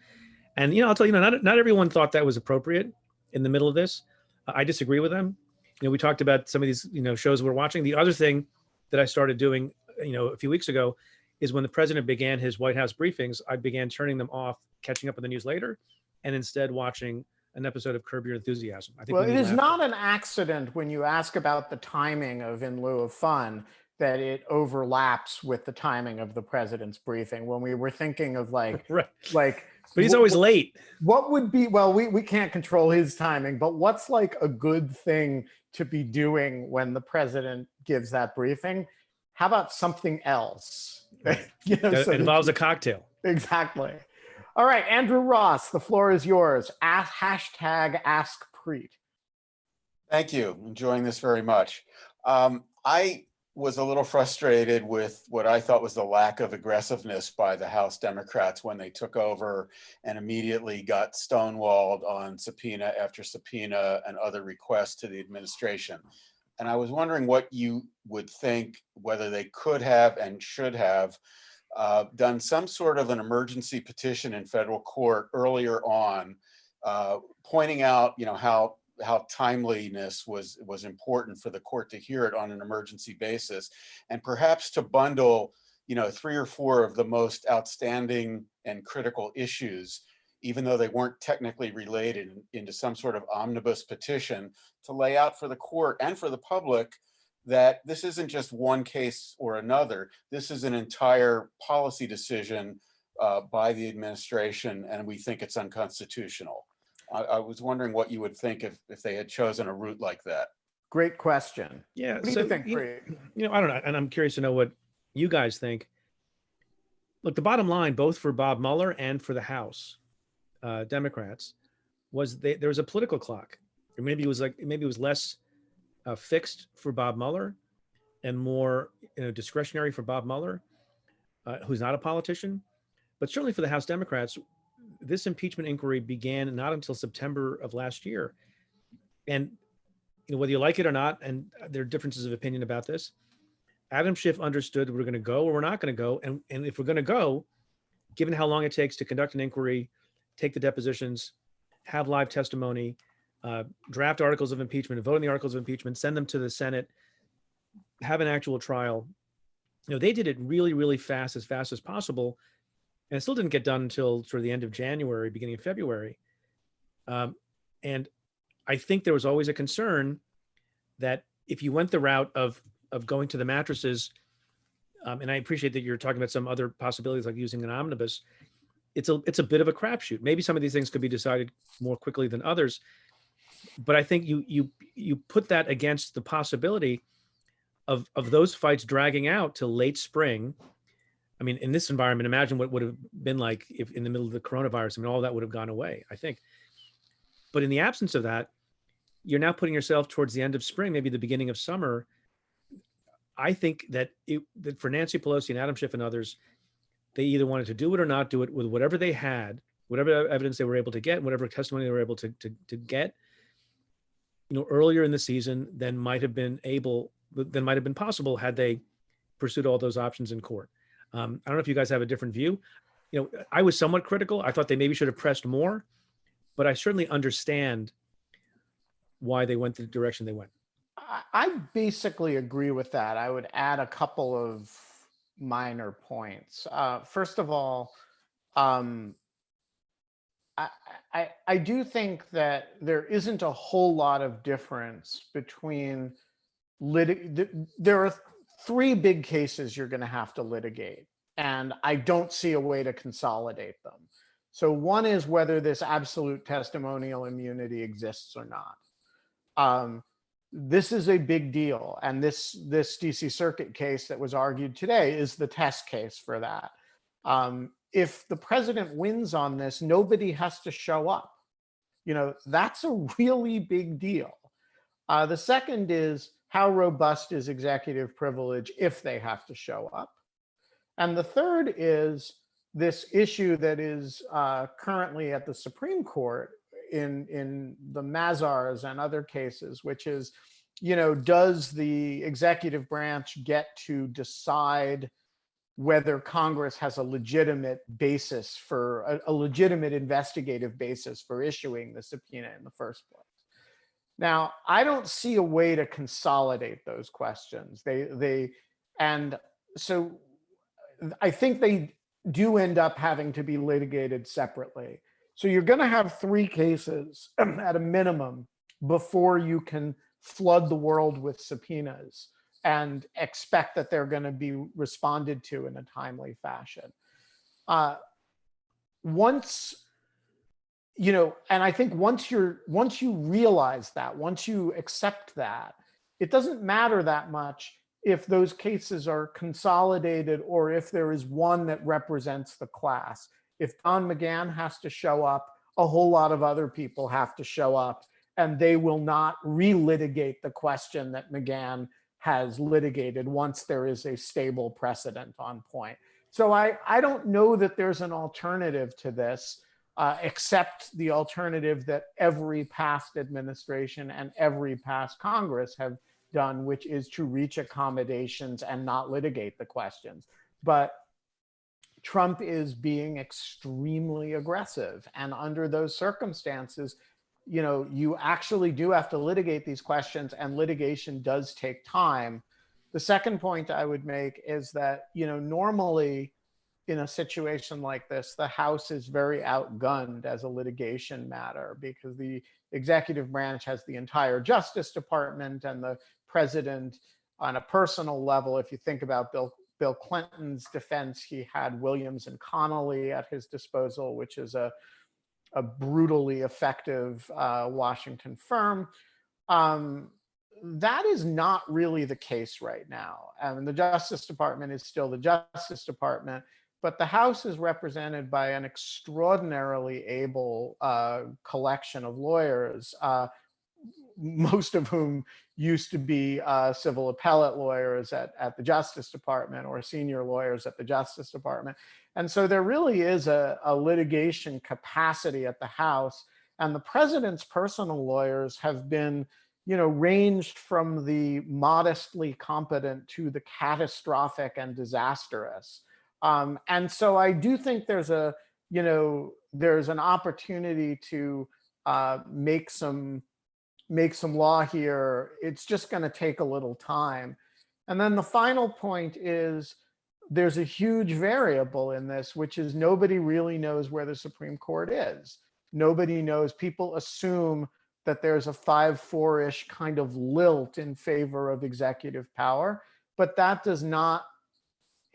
And you know, I'll tell you, you know, not, not everyone thought that was appropriate in the middle of this. I disagree with them. You know we talked about some of these you know shows we're watching. The other thing that i started doing you know a few weeks ago is when the president began his white house briefings i began turning them off catching up on the news later and instead watching an episode of curb your enthusiasm. I think Well, we it is not an accident when you ask about the timing of In Lieu of Fun that it overlaps with the timing of the president's briefing when we were thinking of like [LAUGHS] right. like but he's always wh- late what would be well we, we can't control his timing but what's like a good thing to be doing when the president gives that briefing how about something else [LAUGHS] you know, that so that involves a cocktail Exactly. All right, Andrew Ross, the floor is yours. Ask, hashtag ask Preet. Thank you. Enjoying this very much. Um, I was a little frustrated with what I thought was the lack of aggressiveness by the House Democrats when they took over and immediately got stonewalled on subpoena after subpoena and other requests to the administration. And I was wondering what you would think whether they could have and should have uh, done some sort of an emergency petition in federal court earlier on, uh, pointing out, you know, how how timeliness was was important for the court to hear it on an emergency basis, and perhaps to bundle, you know, three or four of the most outstanding and critical issues, even though they weren't technically related, into some sort of omnibus petition to lay out for the court and for the public that this isn't just one case or another. This is an entire policy decision uh, by the administration, and we think it's unconstitutional. I, I was wondering what you would think if, if they had chosen a route like that. Great question. yeah What do so you think, you- Preet? you know, I don't know, and I'm curious to know what you guys think. Look, the bottom line, both for Bob Mueller and for the House uh, Democrats, was they, there was a political clock. Or maybe it was like maybe it was less uh, fixed for Bob Mueller and more you know, discretionary for Bob Mueller, uh, who's not a politician. But certainly for the House Democrats, this impeachment inquiry began not until September of last year, and you know, whether you like it or not, and there are differences of opinion about this. Adam Schiff understood we're going to go or we're not going to go, and and if we're going to go, given how long it takes to conduct an inquiry, take the depositions, have live testimony, uh, draft articles of impeachment, vote on the articles of impeachment, send them to the Senate, have an actual trial. You know, they did it really, really fast, as fast as possible, and it still didn't get done until sort of the end of January, beginning of February. Um, and I think there was always a concern that if you went the route of of going to the mattresses, um, and I appreciate that you're talking about some other possibilities like using an omnibus. It's a it's a bit of a crapshoot. Maybe some of these things could be decided more quickly than others, but I think you you you put that against the possibility of of those fights dragging out till late spring, I mean, in this environment, imagine what would have been like if in the middle of the coronavirus, I mean, all that would have gone away, I think. But in the absence of that, you're now putting yourself towards the end of spring, maybe the beginning of summer. I think that it that for Nancy Pelosi and Adam Schiff and others, they either wanted to do it or not do it with whatever they had, whatever evidence they were able to get, whatever testimony they were able to to, to get, you know, earlier in the season than might have been able than might have been possible had they pursued all those options in court. Um, I don't know if you guys have a different view. You know, I was somewhat critical. I thought they maybe should have pressed more, but I certainly understand why they went the direction they went. I basically agree with that. I would add a couple of minor points. Uh, first of all, um, I, I, I do think that there isn't a whole lot of difference between lit. There are three big cases you're going to have to litigate, and I don't see a way to consolidate them. So one is whether this absolute testimonial immunity exists or not. Um, this is a big deal, and this this DC Circuit case that was argued today is the test case for that. Um, if the president wins on this, nobody has to show up. You know, that's a really big deal. Uh, the second is how robust is executive privilege if they have to show up? And the third is this issue that is uh, currently at the Supreme Court in, in the Mazars and other cases, which is, you know, does the executive branch get to decide whether Congress has a legitimate basis for a, a legitimate investigative basis for issuing the subpoena in the first place? Now, I don't see a way to consolidate those questions. They they and so I think they do end up having to be litigated separately. So you're going to have three cases [CLEARS THROAT] at a minimum before you can flood the world with subpoenas and expect that they're going to be responded to in a timely fashion. Uh, once you know and i think once you're once you realize that once you accept that it doesn't matter that much if those cases are consolidated or if there is one that represents the class. If don mcgahn has to show up a whole lot of other people have to show up and they will not relitigate the question that mcgahn has litigated once there is a stable precedent on point. So i i don't know that there's an alternative to this uh, accept the alternative that every past administration and every past Congress have done, which is to reach accommodations and not litigate the questions. But Trump is being extremely aggressive. And under those circumstances, you know, you actually do have to litigate these questions, and litigation does take time. The second point I would make is that, you know, normally in a situation like this, the House is very outgunned as a litigation matter because the executive branch has the entire Justice Department and the president on a personal level. If you think about Bill Bill Clinton's defense, he had Williams and Connolly at his disposal, which is a a brutally effective uh, Washington firm. Um, that is not really the case right now. I mean, the Justice Department is still the Justice Department but the House is represented by an extraordinarily able uh, collection of lawyers, uh, most of whom used to be uh, civil appellate lawyers at, at the Justice Department or senior lawyers at the Justice Department. And so there really is a, a litigation capacity at the House. And the president's personal lawyers have been you know, ranged from the modestly competent to the catastrophic and disastrous. Um, and so I do think there's a, you know, there's an opportunity to uh, make some make some law here. It's just going to take a little time. And then the final point is there's a huge variable in this, which is nobody really knows where the Supreme Court is. Nobody knows. People assume that there's a 5 4 ish kind of lilt in favor of executive power, but that does not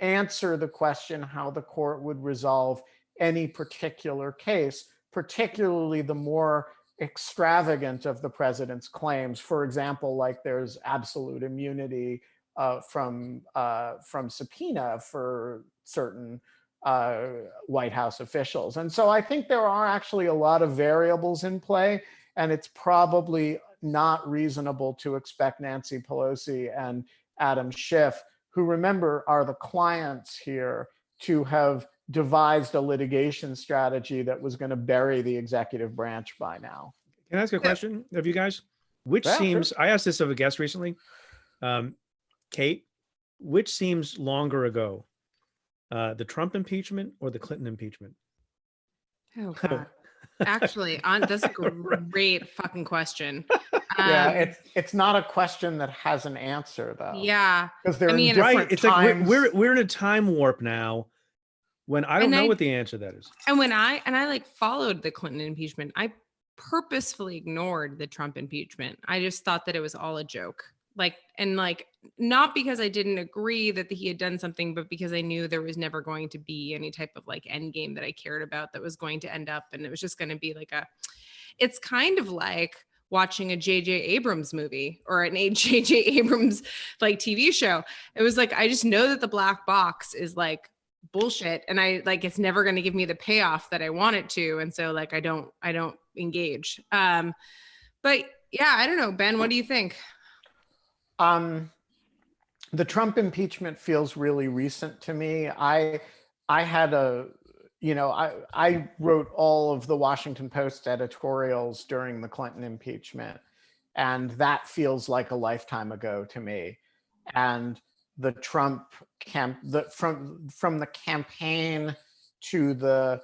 answer the question how the court would resolve any particular case, particularly the more extravagant of the president's claims. For example, like there's absolute immunity uh, from uh, from subpoena for certain uh, White House officials. And so I think there are actually a lot of variables in play, and it's probably not reasonable to expect Nancy Pelosi and Adam Schiff, who remember are the clients here, to have devised a litigation strategy that was going to bury the executive branch by now. Can I ask a question of you guys? Which Yeah, sure. seems, I asked this of a guest recently. Um, Kate, which seems longer ago? Uh, the Trump impeachment or the Clinton impeachment? Oh god. Actually, on that's a [LAUGHS] great fucking question. yeah, Um, it's it's not a question that has an answer though. yeah. because they're I mean, in different Right. It's times. like we're, we're we're in a time warp now when I don't And know I- what the answer that is. And when I and I like followed the Clinton impeachment, I purposefully ignored the Trump impeachment. I just thought that it was all a joke. Like and like not because I didn't agree that he had done something, but because I knew there was never going to be any type of like end game that I cared about that was going to end up and it was just going to be like a it's kind of like watching a JJ Abrams movie or an [LAUGHS] JJ Abrams like TV show. It was like I just know that the black box is like bullshit and I like it's never going to give me the payoff that I want it to and so like I don't I don't engage. Um but yeah, I don't know, Ben, what do you think? Um, the Trump impeachment feels really recent to me. I I had a you know I I wrote all of the Washington Post editorials during the Clinton impeachment, and that feels like a lifetime ago to me. And the Trump camp the from from the campaign to the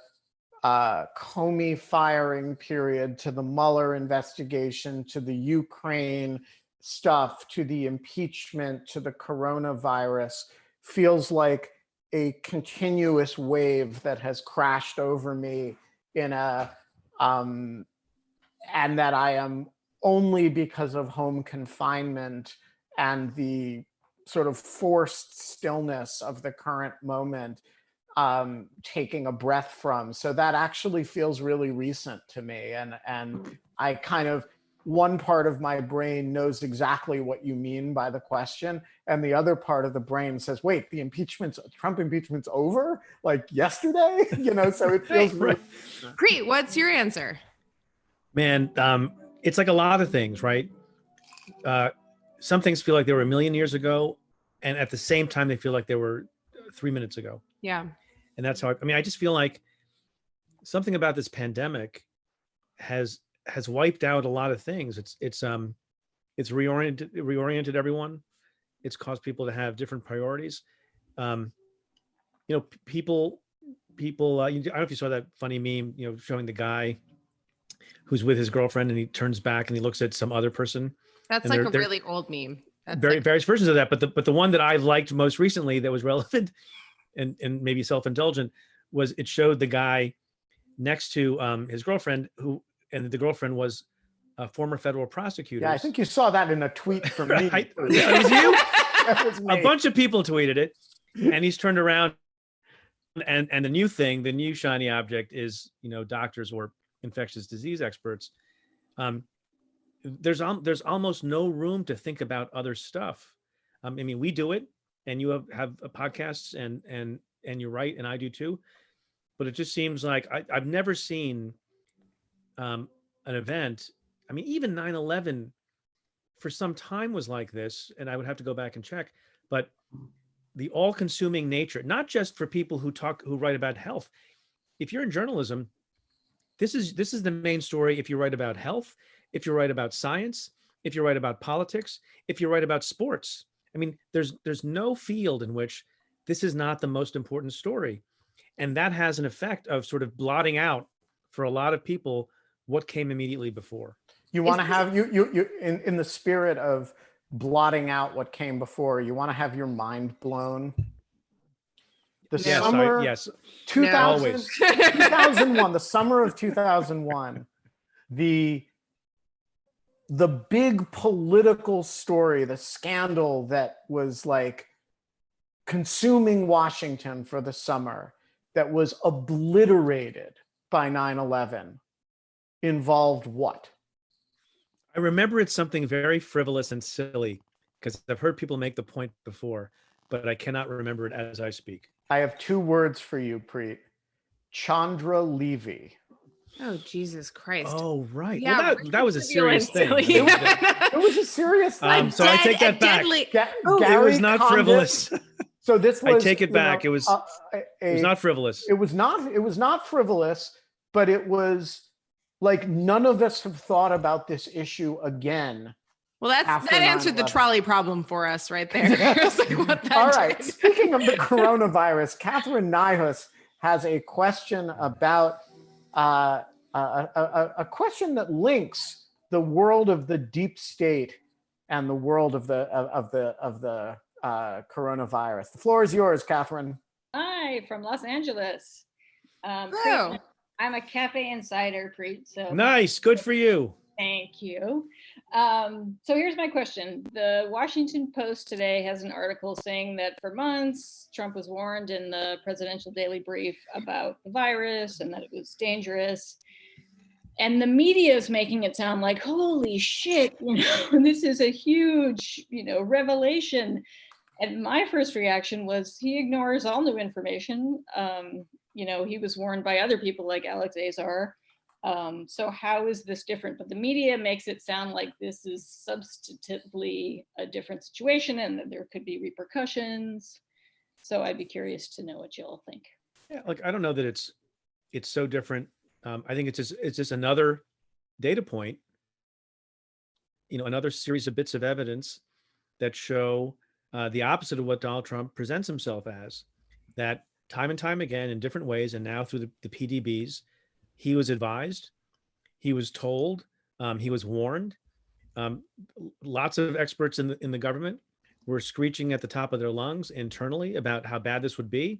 uh, Comey firing period to the Mueller investigation to the Ukraine stuff to the impeachment to the coronavirus feels like a continuous wave that has crashed over me in a um and that I am only because of home confinement and the sort of forced stillness of the current moment um taking a breath from. So that actually feels really recent to me and and I kind of one part of my brain knows exactly what you mean by the question and the other part of the brain says wait the impeachment's trump impeachment's over like yesterday [LAUGHS] you know so it [LAUGHS] feels Right. really, Preet, what's your answer? Man, um, it's like a lot of things, right? Uh, some things feel like they were a million years ago, and at the same time, they feel like they were three minutes ago. Yeah. And that's how I, I mean, I just feel like something about this pandemic has has wiped out a lot of things. It's it's um it's reoriented reoriented everyone. It's caused people to have different priorities. Um, you know, people people. Uh, you, I don't know if you saw that funny meme. You know, showing the guy who's with his girlfriend and he turns back and he looks at some other person. That's like a really old meme. That's Very like- various versions of that, but the but the one that I liked most recently that was relevant [LAUGHS] and and maybe self indulgent was it showed the guy next to um, his girlfriend who and the girlfriend was a former federal prosecutor. yeah i think you saw that in a tweet from me [LAUGHS] too. Yeah, was you? [LAUGHS] That was a bunch of people tweeted it and he's turned around and and the new thing the new shiny object is you know doctors or infectious disease experts um there's al- there's almost no room to think about other stuff um, i mean we do it and you have have uh, podcasts and and and you're right and i do too but it just seems like I, i've never seen um an event. I mean even 9-11 for some time was like this and i would have to go back and check but the all-consuming nature not just for people who talk who write about health. If you're in journalism this is this is the main story if you write about health if you write about science if you write about politics if you write about sports. I mean there's there's no field in which this is not the most important story. And that has an effect of sort of blotting out for a lot of people what came immediately before? You want to have you you you in, in the spirit of blotting out what came before you want to have your mind blown? The Yes, yes summer I, yes 2000, Always. [LAUGHS] 2001 the summer of 2001 the the big political story the scandal that was like consuming washington for the summer that was obliterated by 9-11 involved what I remember it's something very frivolous and silly because I've heard people make the point before, but I cannot remember it as I speak. I have two words for you, Preet. Chandra Levy. Oh Jesus Christ! Oh right. Yeah, well, that, that was a serious thing. It was- It [LAUGHS] was a serious thing. Um, so I take that back. deadly- Ga- Oh, it was not Condit- frivolous. [LAUGHS] So this I take it back. know, It was- a- a- was not frivolous. it was not it was not frivolous but it was like none of us have thought about this issue again Well, that's that answered the 9/11. trolley problem for us right there. [LAUGHS] Like, [LAUGHS] what that all right did. speaking of the coronavirus catherine nihus has a question about uh, a, a, a- a question that links the world of the deep state and the world of the of, of the of the uh, coronavirus the floor is yours catherine Hi, from Los Angeles. Um, Preet, Hello. I'm a cafe insider, Preet. So Nice. Good for you. thank you. Um, so here's my question. The Washington Post today has an article saying that for months, Trump was warned in the presidential daily brief about the virus and that it was dangerous. And the media is making it sound like, holy shit, [LAUGHS] you know, this is a huge, you know, revelation. And my first reaction was he ignores all new information. Um, you know, he was warned by other people like Alex Azar. Um, so how is this different? But the media makes it sound like this is substantively a different situation and that there could be repercussions. So I'd be curious to know what y'all think. Yeah, like I don't know that it's it's so different. Um, I think it's just it's just another data point. You know, another series of bits of evidence that show uh, the opposite of what Donald Trump presents himself as. That time and time again, in different ways, and now through the, the PDBs, he was advised, he was told, um, he was warned. Um, lots of experts in the in the government were screeching at the top of their lungs internally about how bad this would be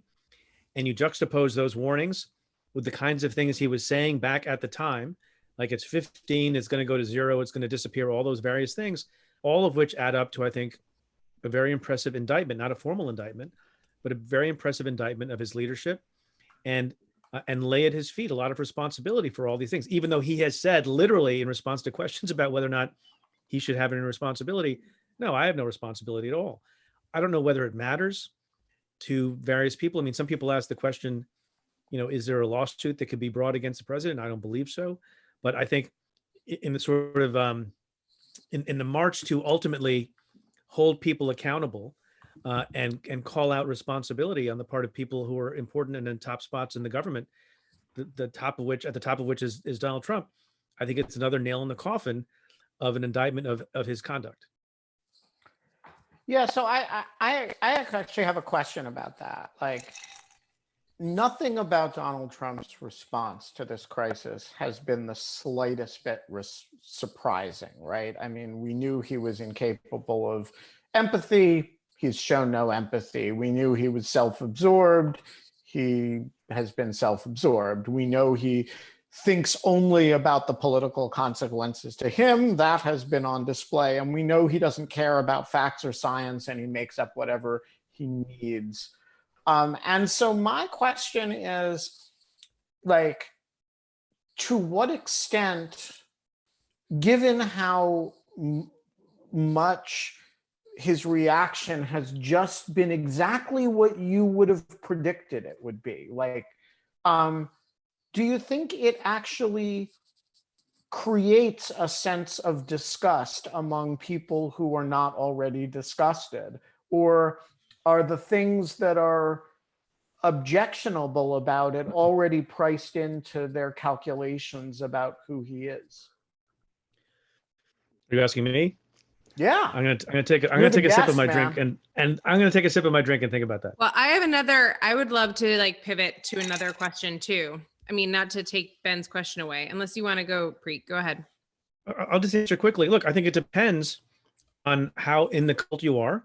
and you juxtapose those warnings with the kinds of things he was saying back at the time, like it's 15, it's going to go to zero, it's going to disappear, all those various things, all of which add up to, I think, a very impressive indictment, not a formal indictment, but a very impressive indictment of his leadership and uh, and lay at his feet a lot of responsibility for all these things, even though he has said literally in response to questions about whether or not he should have any responsibility, no, I have no responsibility at all. I don't know whether it matters to various people. I mean, some people ask the question, you know, is there a lawsuit that could be brought against the president? I don't believe so, but I think in the sort of um, in, in the march to ultimately hold people accountable uh, and and call out responsibility on the part of people who are important and in top spots in the government, the, the top of which at the top of which is is Donald Trump. I think it's another nail in the coffin of an indictment of of his conduct. Yeah, so I, I I actually have a question about that. Like nothing about Donald Trump's response to this crisis has been the slightest bit res- surprising, right? I mean, we knew he was incapable of empathy. He's shown no empathy. We knew he was self-absorbed. He has been self-absorbed. We know he thinks only about the political consequences to him. That has been on display. And we know he doesn't care about facts or science and he makes up whatever he needs. Um, and so, my question is like, to what extent, given how m- much his reaction has just been exactly what you would have predicted it would be, like, um, do you think it actually creates a sense of disgust among people who are not already disgusted? Or are the things that are objectionable about it already priced into their calculations about who he is? Are you asking me? Yeah I'm gonna I'm gonna take a- I'm You're gonna the take a sip of my man. drink and and I'm gonna take a sip of my drink and think about that. Well, I have another. I would love to like pivot to another question too. I mean, not to take Ben's question away, unless you want to go, Preet. Go ahead. I- I'll just answer quickly. Look, I think it depends on how in the cult you are,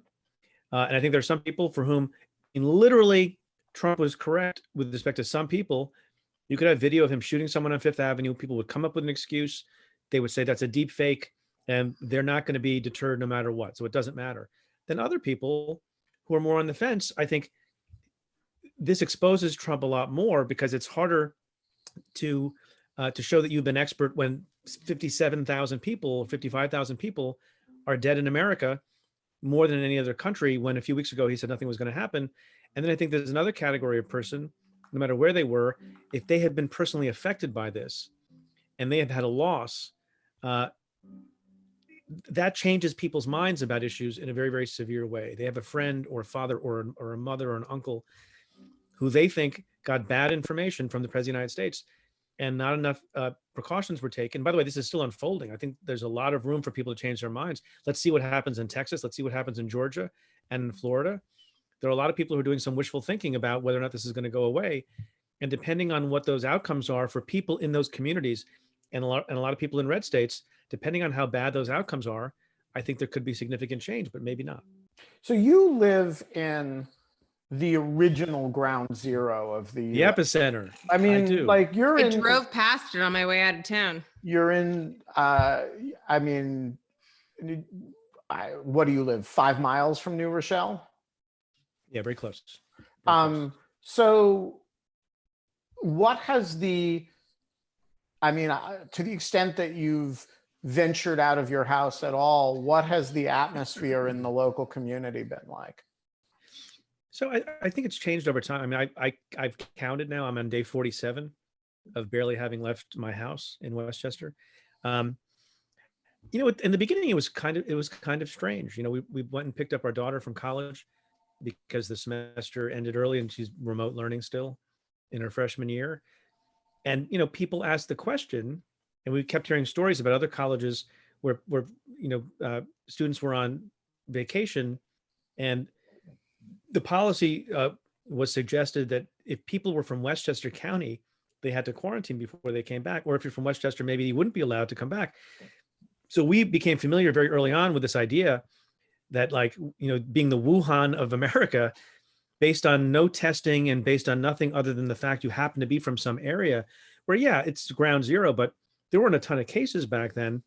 uh, and I think there are some people for whom, in literally, Trump was correct with respect to some people. You could have video of him shooting someone on Fifth Avenue. People would come up with an excuse. They would say that's a deep fake, and they're not going to be deterred no matter what. So it doesn't matter. Then other people who are more on the fence, I think this exposes Trump a lot more because it's harder to uh, to show that you've been expert when 57,000 people, 55,000 people are dead in America more than any other country when a few weeks ago he said nothing was going to happen. And then I think there's another category of person, no matter where they were, if they had been personally affected by this and they have had a loss, uh, that changes people's minds about issues in a very, very severe way. They have a friend or a father or, or a mother or an uncle who they think got bad information from the President of the United States and not enough uh, precautions were taken. By the way, this is still unfolding. I think there's a lot of room for people to change their minds. Let's see what happens in Texas. Let's see what happens in Georgia and in Florida. There are a lot of people who are doing some wishful thinking about whether or not this is going to go away. And depending on what those outcomes are for people in those communities and a lot, and a lot of people in red states, depending on how bad those outcomes are, I think there could be significant change, but maybe not. So you live in the original ground zero of the, The epicenter. I mean, do. like you're I in drove past it on my way out of town. you're in uh I mean I, what do you live 5 miles from New Rochelle? Yeah, very close. Very close. Um, so what has the, I mean, to the extent that you've ventured out of your house at all, what has the atmosphere in the local community been like? So I, I think it's changed over time. I mean, I, I I've counted now. I'm on day 47 of barely having left my house in Westchester. Um, you know, in the beginning, it was kind of it was kind of strange. You know, we we went and picked up our daughter from college because the semester ended early and she's remote learning still in her freshman year. And you know, people asked the question, and we kept hearing stories about other colleges where where you know uh, students were on vacation and the policy uh, was suggested that if people were from Westchester County, they had to quarantine before they came back, or if you're from Westchester, maybe you wouldn't be allowed to come back. So we became familiar very early on with this idea that, like, you know, being the Wuhan of America, based on no testing and based on nothing other than the fact you happen to be from some area where, yeah, it's ground zero, but there weren't a ton of cases back then,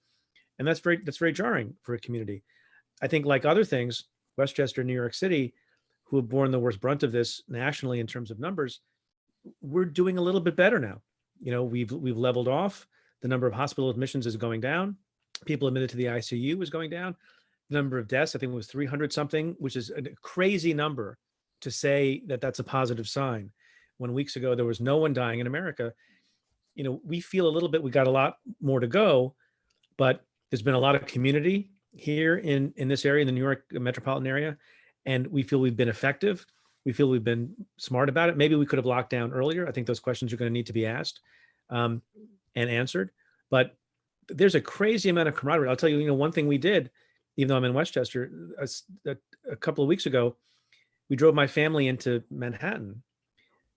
and that's very that's very jarring for a community. I think, like other things, Westchester, New York City who have borne the worst brunt of this nationally in terms of numbers, we're doing a little bit better now. You know, we've we've leveled off. The number of hospital admissions is going down. People admitted to the ICU is going down. The number of deaths, I think, was 300 something, which is a crazy number to say that that's a positive sign. When weeks ago there was no one dying in America, you know, we feel a little bit we got a lot more to go, but there's been a lot of community here in in this area, in the New York metropolitan area, and we feel we've been effective. We feel we've been smart about it. Maybe we could have locked down earlier. I think those questions are going to need to be asked um, and answered. But there's a crazy amount of camaraderie. I'll tell you, you know, one thing we did, even though I'm in Westchester, a, a, a couple of weeks ago, we drove my family into Manhattan,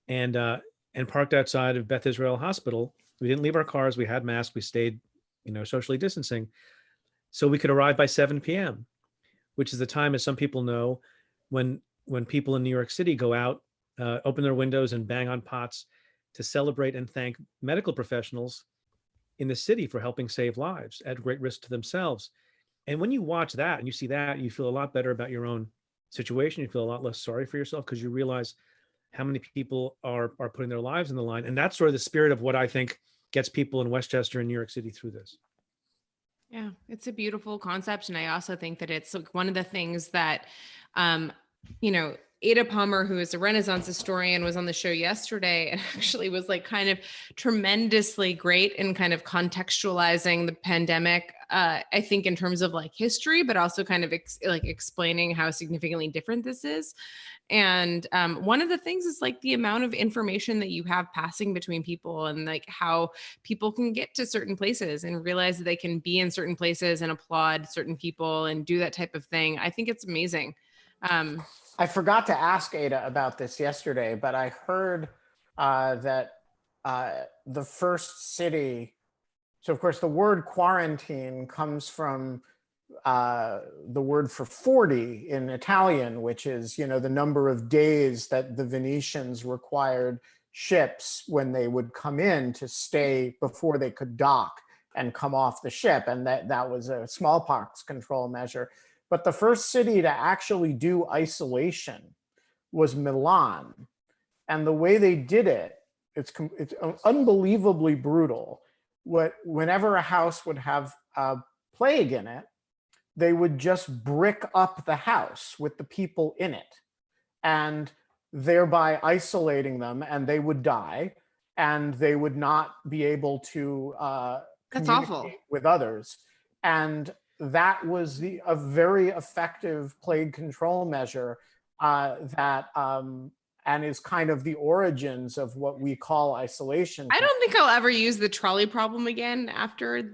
and uh, and parked outside of Beth Israel Hospital. We didn't leave our cars. We had masks. We stayed, you know, socially distancing, so we could arrive by 7 p.m., which is the time, as some people know, when when people in New York City go out, uh, open their windows and bang on pots to celebrate and thank medical professionals in the city for helping save lives at great risk to themselves. And when you watch that and you see that, you feel a lot better about your own situation. You feel a lot less sorry for yourself because you realize how many people are are putting their lives in the line. And that's sort of the spirit of what I think gets people in Westchester and New York City through this. Yeah, it's a beautiful concept. And I also think that it's like one of the things that, um, you know, Ada Palmer, who is a Renaissance historian, was on the show yesterday and [LAUGHS] actually was like kind of tremendously great in kind of contextualizing the pandemic. Uh, I think in terms of like history, but also kind of ex- like explaining how significantly different this is. And um, one of the things is like the amount of information that you have passing between people and like how people can get to certain places and realize that they can be in certain places and applaud certain people and do that type of thing. I think it's amazing. Um, I forgot to ask Ada about this yesterday, but I heard uh, that uh, the first city. So, of course, the word quarantine comes from uh, the word for 40 in Italian, which is, you know, the number of days that the Venetians required ships when they would come in to stay before they could dock and come off the ship. And that, that was a smallpox control measure. But the first city to actually do isolation was Milan. And the way they did it, it's, it's unbelievably brutal. What, whenever a house would have a plague in it, they would just brick up the house with the people in it. And thereby isolating them, and they would die, and they would not be able to uh, That's awful. communicate with others. And that was the a very effective plague control measure uh, that um, and is kind of the origins of what we call isolation. I don't think I'll ever use the trolley problem again after [LAUGHS]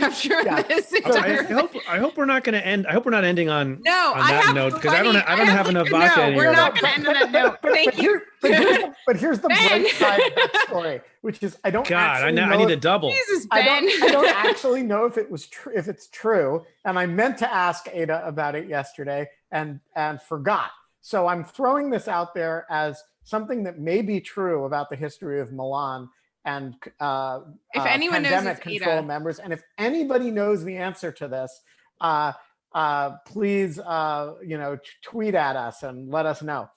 after Yeah. this I, I hope I hope we're not going to end. I hope we're not ending on No, on I that have note because I don't I don't have enough like- vodka no, anymore. we're not gonna end on that note. [LAUGHS] but- Thank but you. here- But here's, the- but here's the bright side of that story, which is I don't God, I, actually know, know I need if- a double. Jesus, I Ben. don't, I don't [LAUGHS] actually know if it was true, if it's true. And I meant to ask Ada about it yesterday and and forgot. So I'm throwing this out there as something that may be true about the history of Milan and uh, If uh, anyone knows, pandemic it's control Ada. members. And if anybody knows the answer to this, uh, uh, please, uh, you know, t- tweet at us and let us know.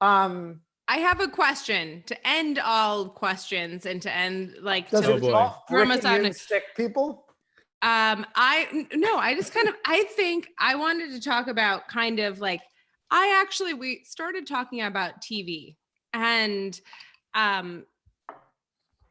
Um, I have a question to end all questions and to end like does to Oh, it boy. involve Throw us on in it. sick people? um i n- no i just kind of i think i wanted to talk about kind of like i actually we started talking about tv and um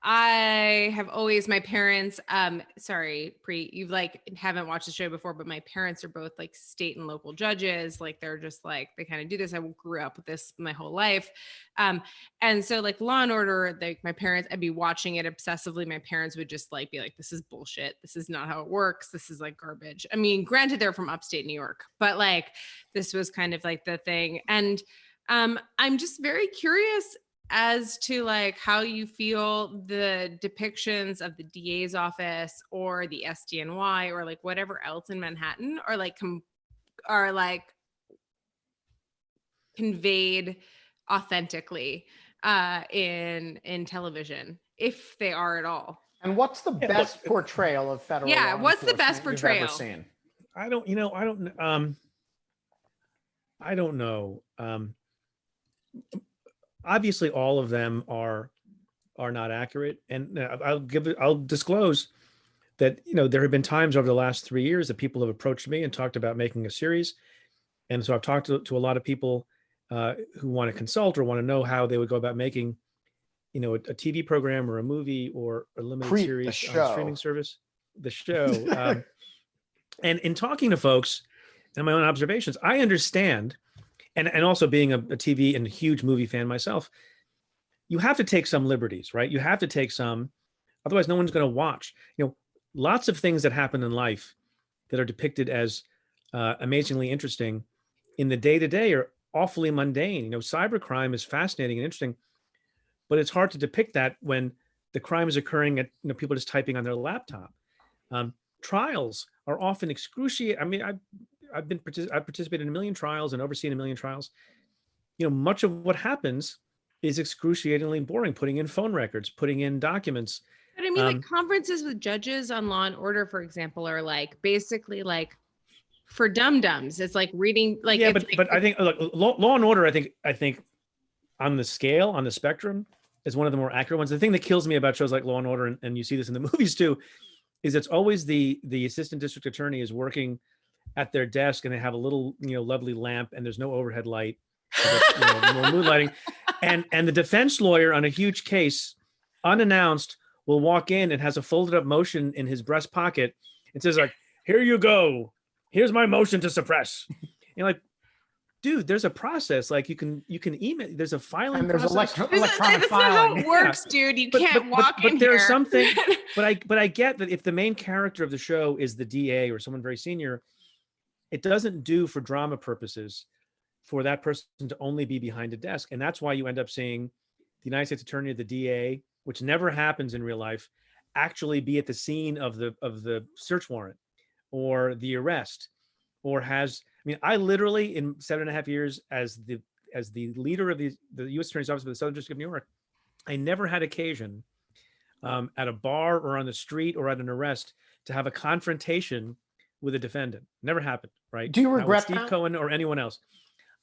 i have always my parents um sorry Preet you've like haven't watched the show before but my parents are both like state and local judges like they're just like they kind of do this. I grew up with this my whole life. Um and so like law and order like my parents i'd be watching it obsessively. My parents would just like be like this is bullshit. This is not how it works. This is like garbage. I mean granted they're from upstate new york but like this was kind of like the thing. And um i'm just very curious as to like how you feel the depictions of the DA's office or the SDNY or like whatever else in Manhattan are like com- are like conveyed authentically uh in in television if they are at all And what's the Yeah, best look- portrayal of federal? Yeah, law what's the best enforcement ever portrayal? seen? I don't, you know, I don't, um, I don't know. Um, obviously, all of them are are not accurate, and uh, I'll give. I'll disclose that you know there have been times over the last three years that people have approached me and talked about making a series, and so I've talked to, to a lot of people uh, who want to consult or want to know how they would go about making, you know, a, a TV program or a movie or a limited Pre- series on a streaming service. The show. [LAUGHS] Um, and in talking to folks and my own observations, I understand, and and also being a, a TV and huge movie fan myself, you have to take some liberties, right? You have to take some, otherwise no one's going to watch. You know, lots of things that happen in life that are depicted as uh, amazingly interesting in the day to day are awfully mundane. You know, cybercrime is fascinating and interesting, but it's hard to depict that when the crime is occurring at you know people just typing on their laptop. Um, trials are often excruciating. I mean, I've I've been partic- I've participated in a million trials and overseen a million trials. You know, much of what happens is excruciatingly boring. Putting in phone records, putting in documents. but i mean Um, like conferences with judges on law and order for example are like basically like for dum dums it's like reading like yeah, but like- but I think look, law, law and order. I think I think on the scale on the spectrum is one of the more accurate ones. The thing that kills me about shows like Law and Order, and, and you see this in the [LAUGHS] movies too, is it's always the the assistant district attorney is working at their desk and they have a little you know lovely lamp and there's no overhead light, so you know, more mood lighting, [LAUGHS] and and the defense lawyer on a huge case, unannounced, will walk in and has a folded up motion in his breast pocket and says like, "Here you go, here's my motion to suppress." You're like, dude, there's a process. Like you can you can email. There's a filing And there's process. electro- This is- electronic that's not how filing. it works dude you But- can't but- but- walk but in there's here. something- [LAUGHS] but I but I get that if the main character of the show is the DA or someone very senior, it doesn't do for drama purposes for that person to only be behind a desk, and that's why you end up seeing the United States Attorney, the DA, which never happens in real life, actually be at the scene of the of the search warrant or the arrest, or has. I mean, I literally in seven and a half years as the as the leader of the the U.S. Attorney's Office for the Southern District of New York, I never had occasion um, at a bar or on the street or at an arrest to have a confrontation with a defendant. Never happened, right? Do you Not with regret Steve that? Cohen or anyone else?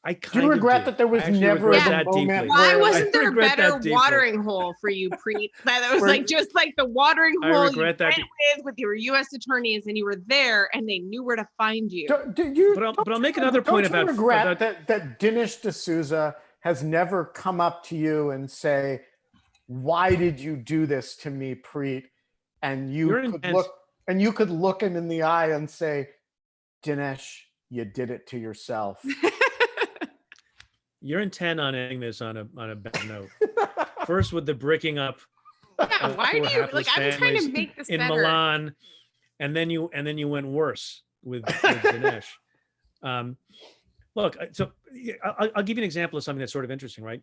I kind Do you regret do. that there was never regret the that moment. Why wasn't there a better watering hole for you, Preet? [LAUGHS] That was like just like the watering I hole you regret that went with with your U.S. attorneys, and you were there, and they knew where to find you. Do, do you, But I'll- but I'll make re- another point don't you about- regret about- that that Dinesh D'Souza has never come up to you and say, "Why did you do this to me, Preet?" And you could intense. look and you could look him in the eye and say, "Dinesh, you did it to yourself." You're intent on ending this on a on a bad note. [LAUGHS] First with the bricking up yeah, why poor do you like? I'm trying to make this in better. Milan, and then you and then you went worse with, with Dinesh. [LAUGHS] Um, look, so I'll, I'll give you an example of something that's sort of interesting, right?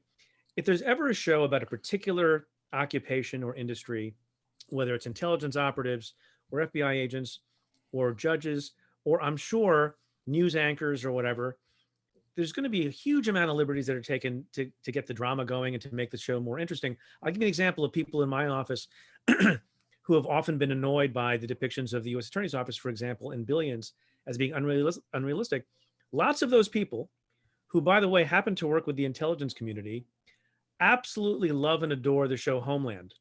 If there's ever a show about a particular occupation or industry, whether it's intelligence operatives or FBI agents or judges, or I'm sure news anchors or whatever, there's going to be a huge amount of liberties that are taken to, to get the drama going and to make the show more interesting. I'll give you an example of people in my office [CLEARS THROAT] who have often been annoyed by the depictions of the U.S. Attorney's Office, for example, in Billions as being unrealis- unrealistic. Lots of those people, who, by the way, happen to work with the intelligence community, absolutely love and adore the show Homeland.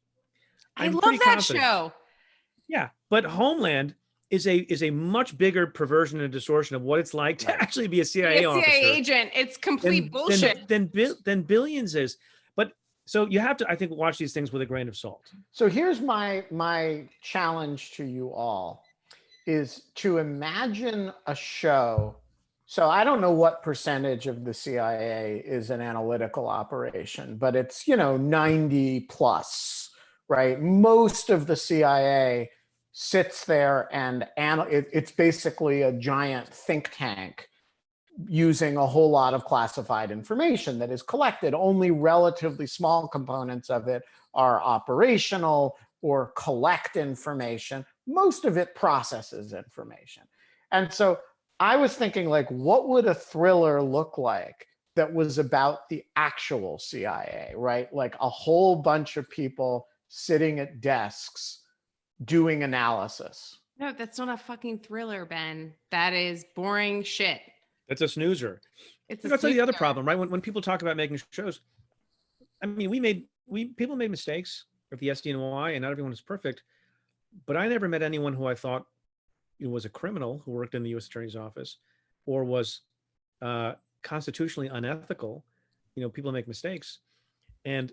I I'm love that confident- show. Yeah, but Homeland is a is a much bigger perversion and distortion of what it's like to actually be a Be CIA a officer CIA agent. It's complete bullshit. Than, Bill- than billions is. But so you have to, I think, watch these things with a grain of salt. So here's my my challenge to you all is to imagine a show. So I don't know what percentage of the CIA is an analytical operation, but it's, you know, 90 plus, right? Most of the CIA sits there and anal- it, it's basically a giant think tank using a whole lot of classified information that is collected. Only relatively small components of it are operational or collect information. Most of it processes information. And so I was thinking, like, what would a thriller look like that was about the actual CIA, right? Like a whole bunch of people sitting at desks doing analysis. No, that's not a fucking thriller, Ben. That is boring shit. That's a snoozer. It's a That's the other problem, right? When, when people talk about making shows, I mean, we made we people made mistakes at the SDNY, and not everyone is perfect. But I never met anyone who I thought you was a criminal who worked in the U.S. Attorney's Office, or was uh, constitutionally unethical. You know, people make mistakes, and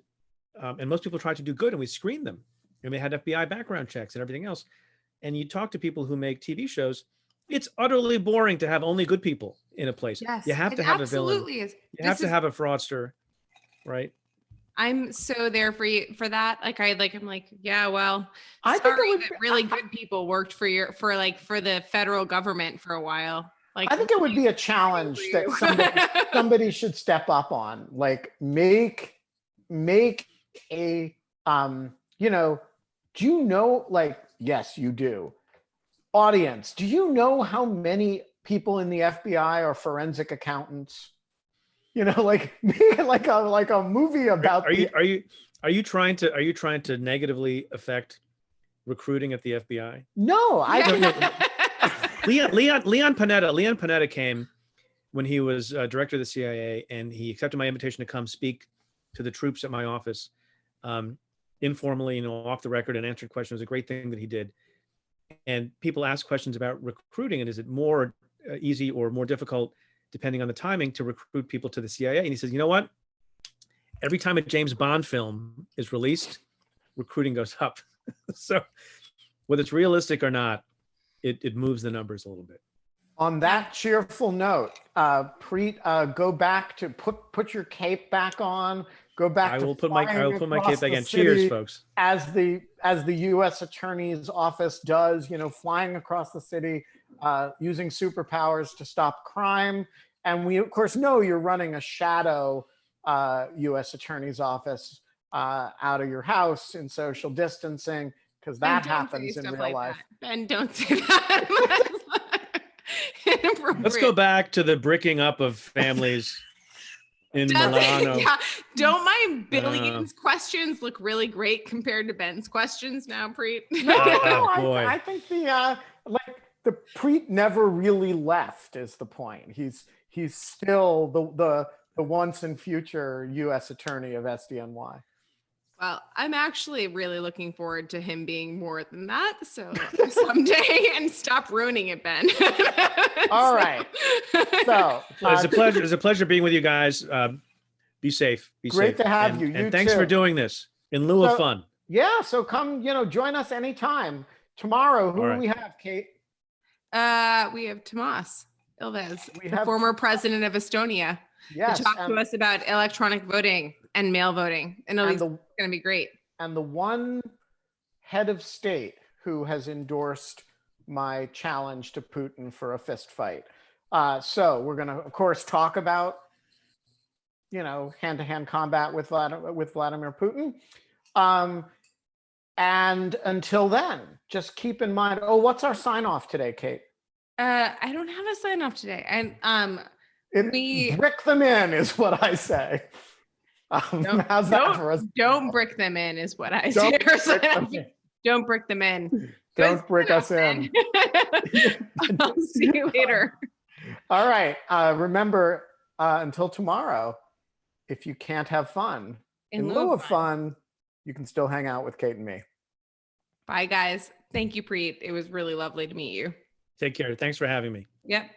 um, and most people try to do good, and we screen them, and they had FBI background checks and everything else. And you talk to people who make TV shows, it's utterly boring to have only good people in a place. Yes, you have to have a villain. absolutely is. You have This to have a fraudster, right? I'm so there for you for that. Like I like I'm like, yeah, well, I think it would that really I- good people worked for your for like for the federal government for a while. Like I think it would be a challenge that somebody, [LAUGHS] somebody should step up on like make make a um you know do you know like yes you do. Audience do you know how many people in the fbi are forensic accountants? You know [LAUGHS] like [LAUGHS] like a like a movie about are you the- are you are you trying to are you trying to negatively affect recruiting at the FBI? no i don't know. [LAUGHS] Leon Leon Leon Panetta Leon Panetta came when he was uh, director of the CIA, and he accepted my invitation to come speak to the troops at my office, um, informally, you know, off the record, and answered questions. It was a great thing that he did. And people ask questions about recruiting, and is it more uh, easy or more difficult, depending on the timing, to recruit people to the CIA? And he says, you know what? Every time a James Bond film is released, recruiting goes up. [LAUGHS] so, whether it's realistic or not, it, it moves the numbers a little bit. On that cheerful note, uh, Preet, uh, go back to put put your cape back on. Go back. I to will put my I will put my cape back the in. Cheers, folks. As the as the U.S. Attorney's Office does, you know, flying across the city, uh, using superpowers to stop crime, and we of course know you're running a shadow uh, U.S. Attorney's Office uh, out of your house in social distancing because that happens in real like life. that. Ben, don't say that. [LAUGHS] Let's go back to the bricking up of families in Doesn't- [LAUGHS] Milano. yeah, don't my Uh. billions questions look really great compared to Ben's questions now, Preet? No, Oh, no, I. I think the uh, like the Preet never really left is the point. He's he's still the the the once and future U.S. Attorney of SDNY. Well, I'm actually really looking forward to him being more than that. So [LAUGHS] someday, and stop ruining it, Ben. [LAUGHS] All right. So Well, it's uh, a pleasure. It's a pleasure being with you guys. Um, Be safe. Be safe. Great safe. to have And- you. And You thanks for doing this in lieu of fun. Yeah, so come, you know, join us anytime. Tomorrow, who All do we have, Kate? Uh, we have Toomas Ilves, We the have former president of Estonia, Yes, to talk and, to us about electronic voting and mail voting. And it's going to be great. and the one head of state who has endorsed my challenge to Putin for a fist fight. Uh, so we're going to, of course, talk about, you know, hand-to-hand combat with Vladimir, with Vladimir Putin. Um, and until then, just keep in mind. Oh, what's our sign off today, Kate? Uh, I don't have a sign off today. And um, It, We- brick them in is what I say. Um, Don't- [LAUGHS] how's that don't- for us? don't brick them in, is what I [LAUGHS] Don't say. brick them in. don't brick them in. [LAUGHS] Don't Good brick us in. I'll see you later. All right. Uh, remember, uh, until tomorrow, if you can't have fun, in, lieu of fun, you can still hang out with Kate and me. Bye, guys. Thank you, Preet. It was really lovely to meet you. Take care. Thanks for having me. Yep.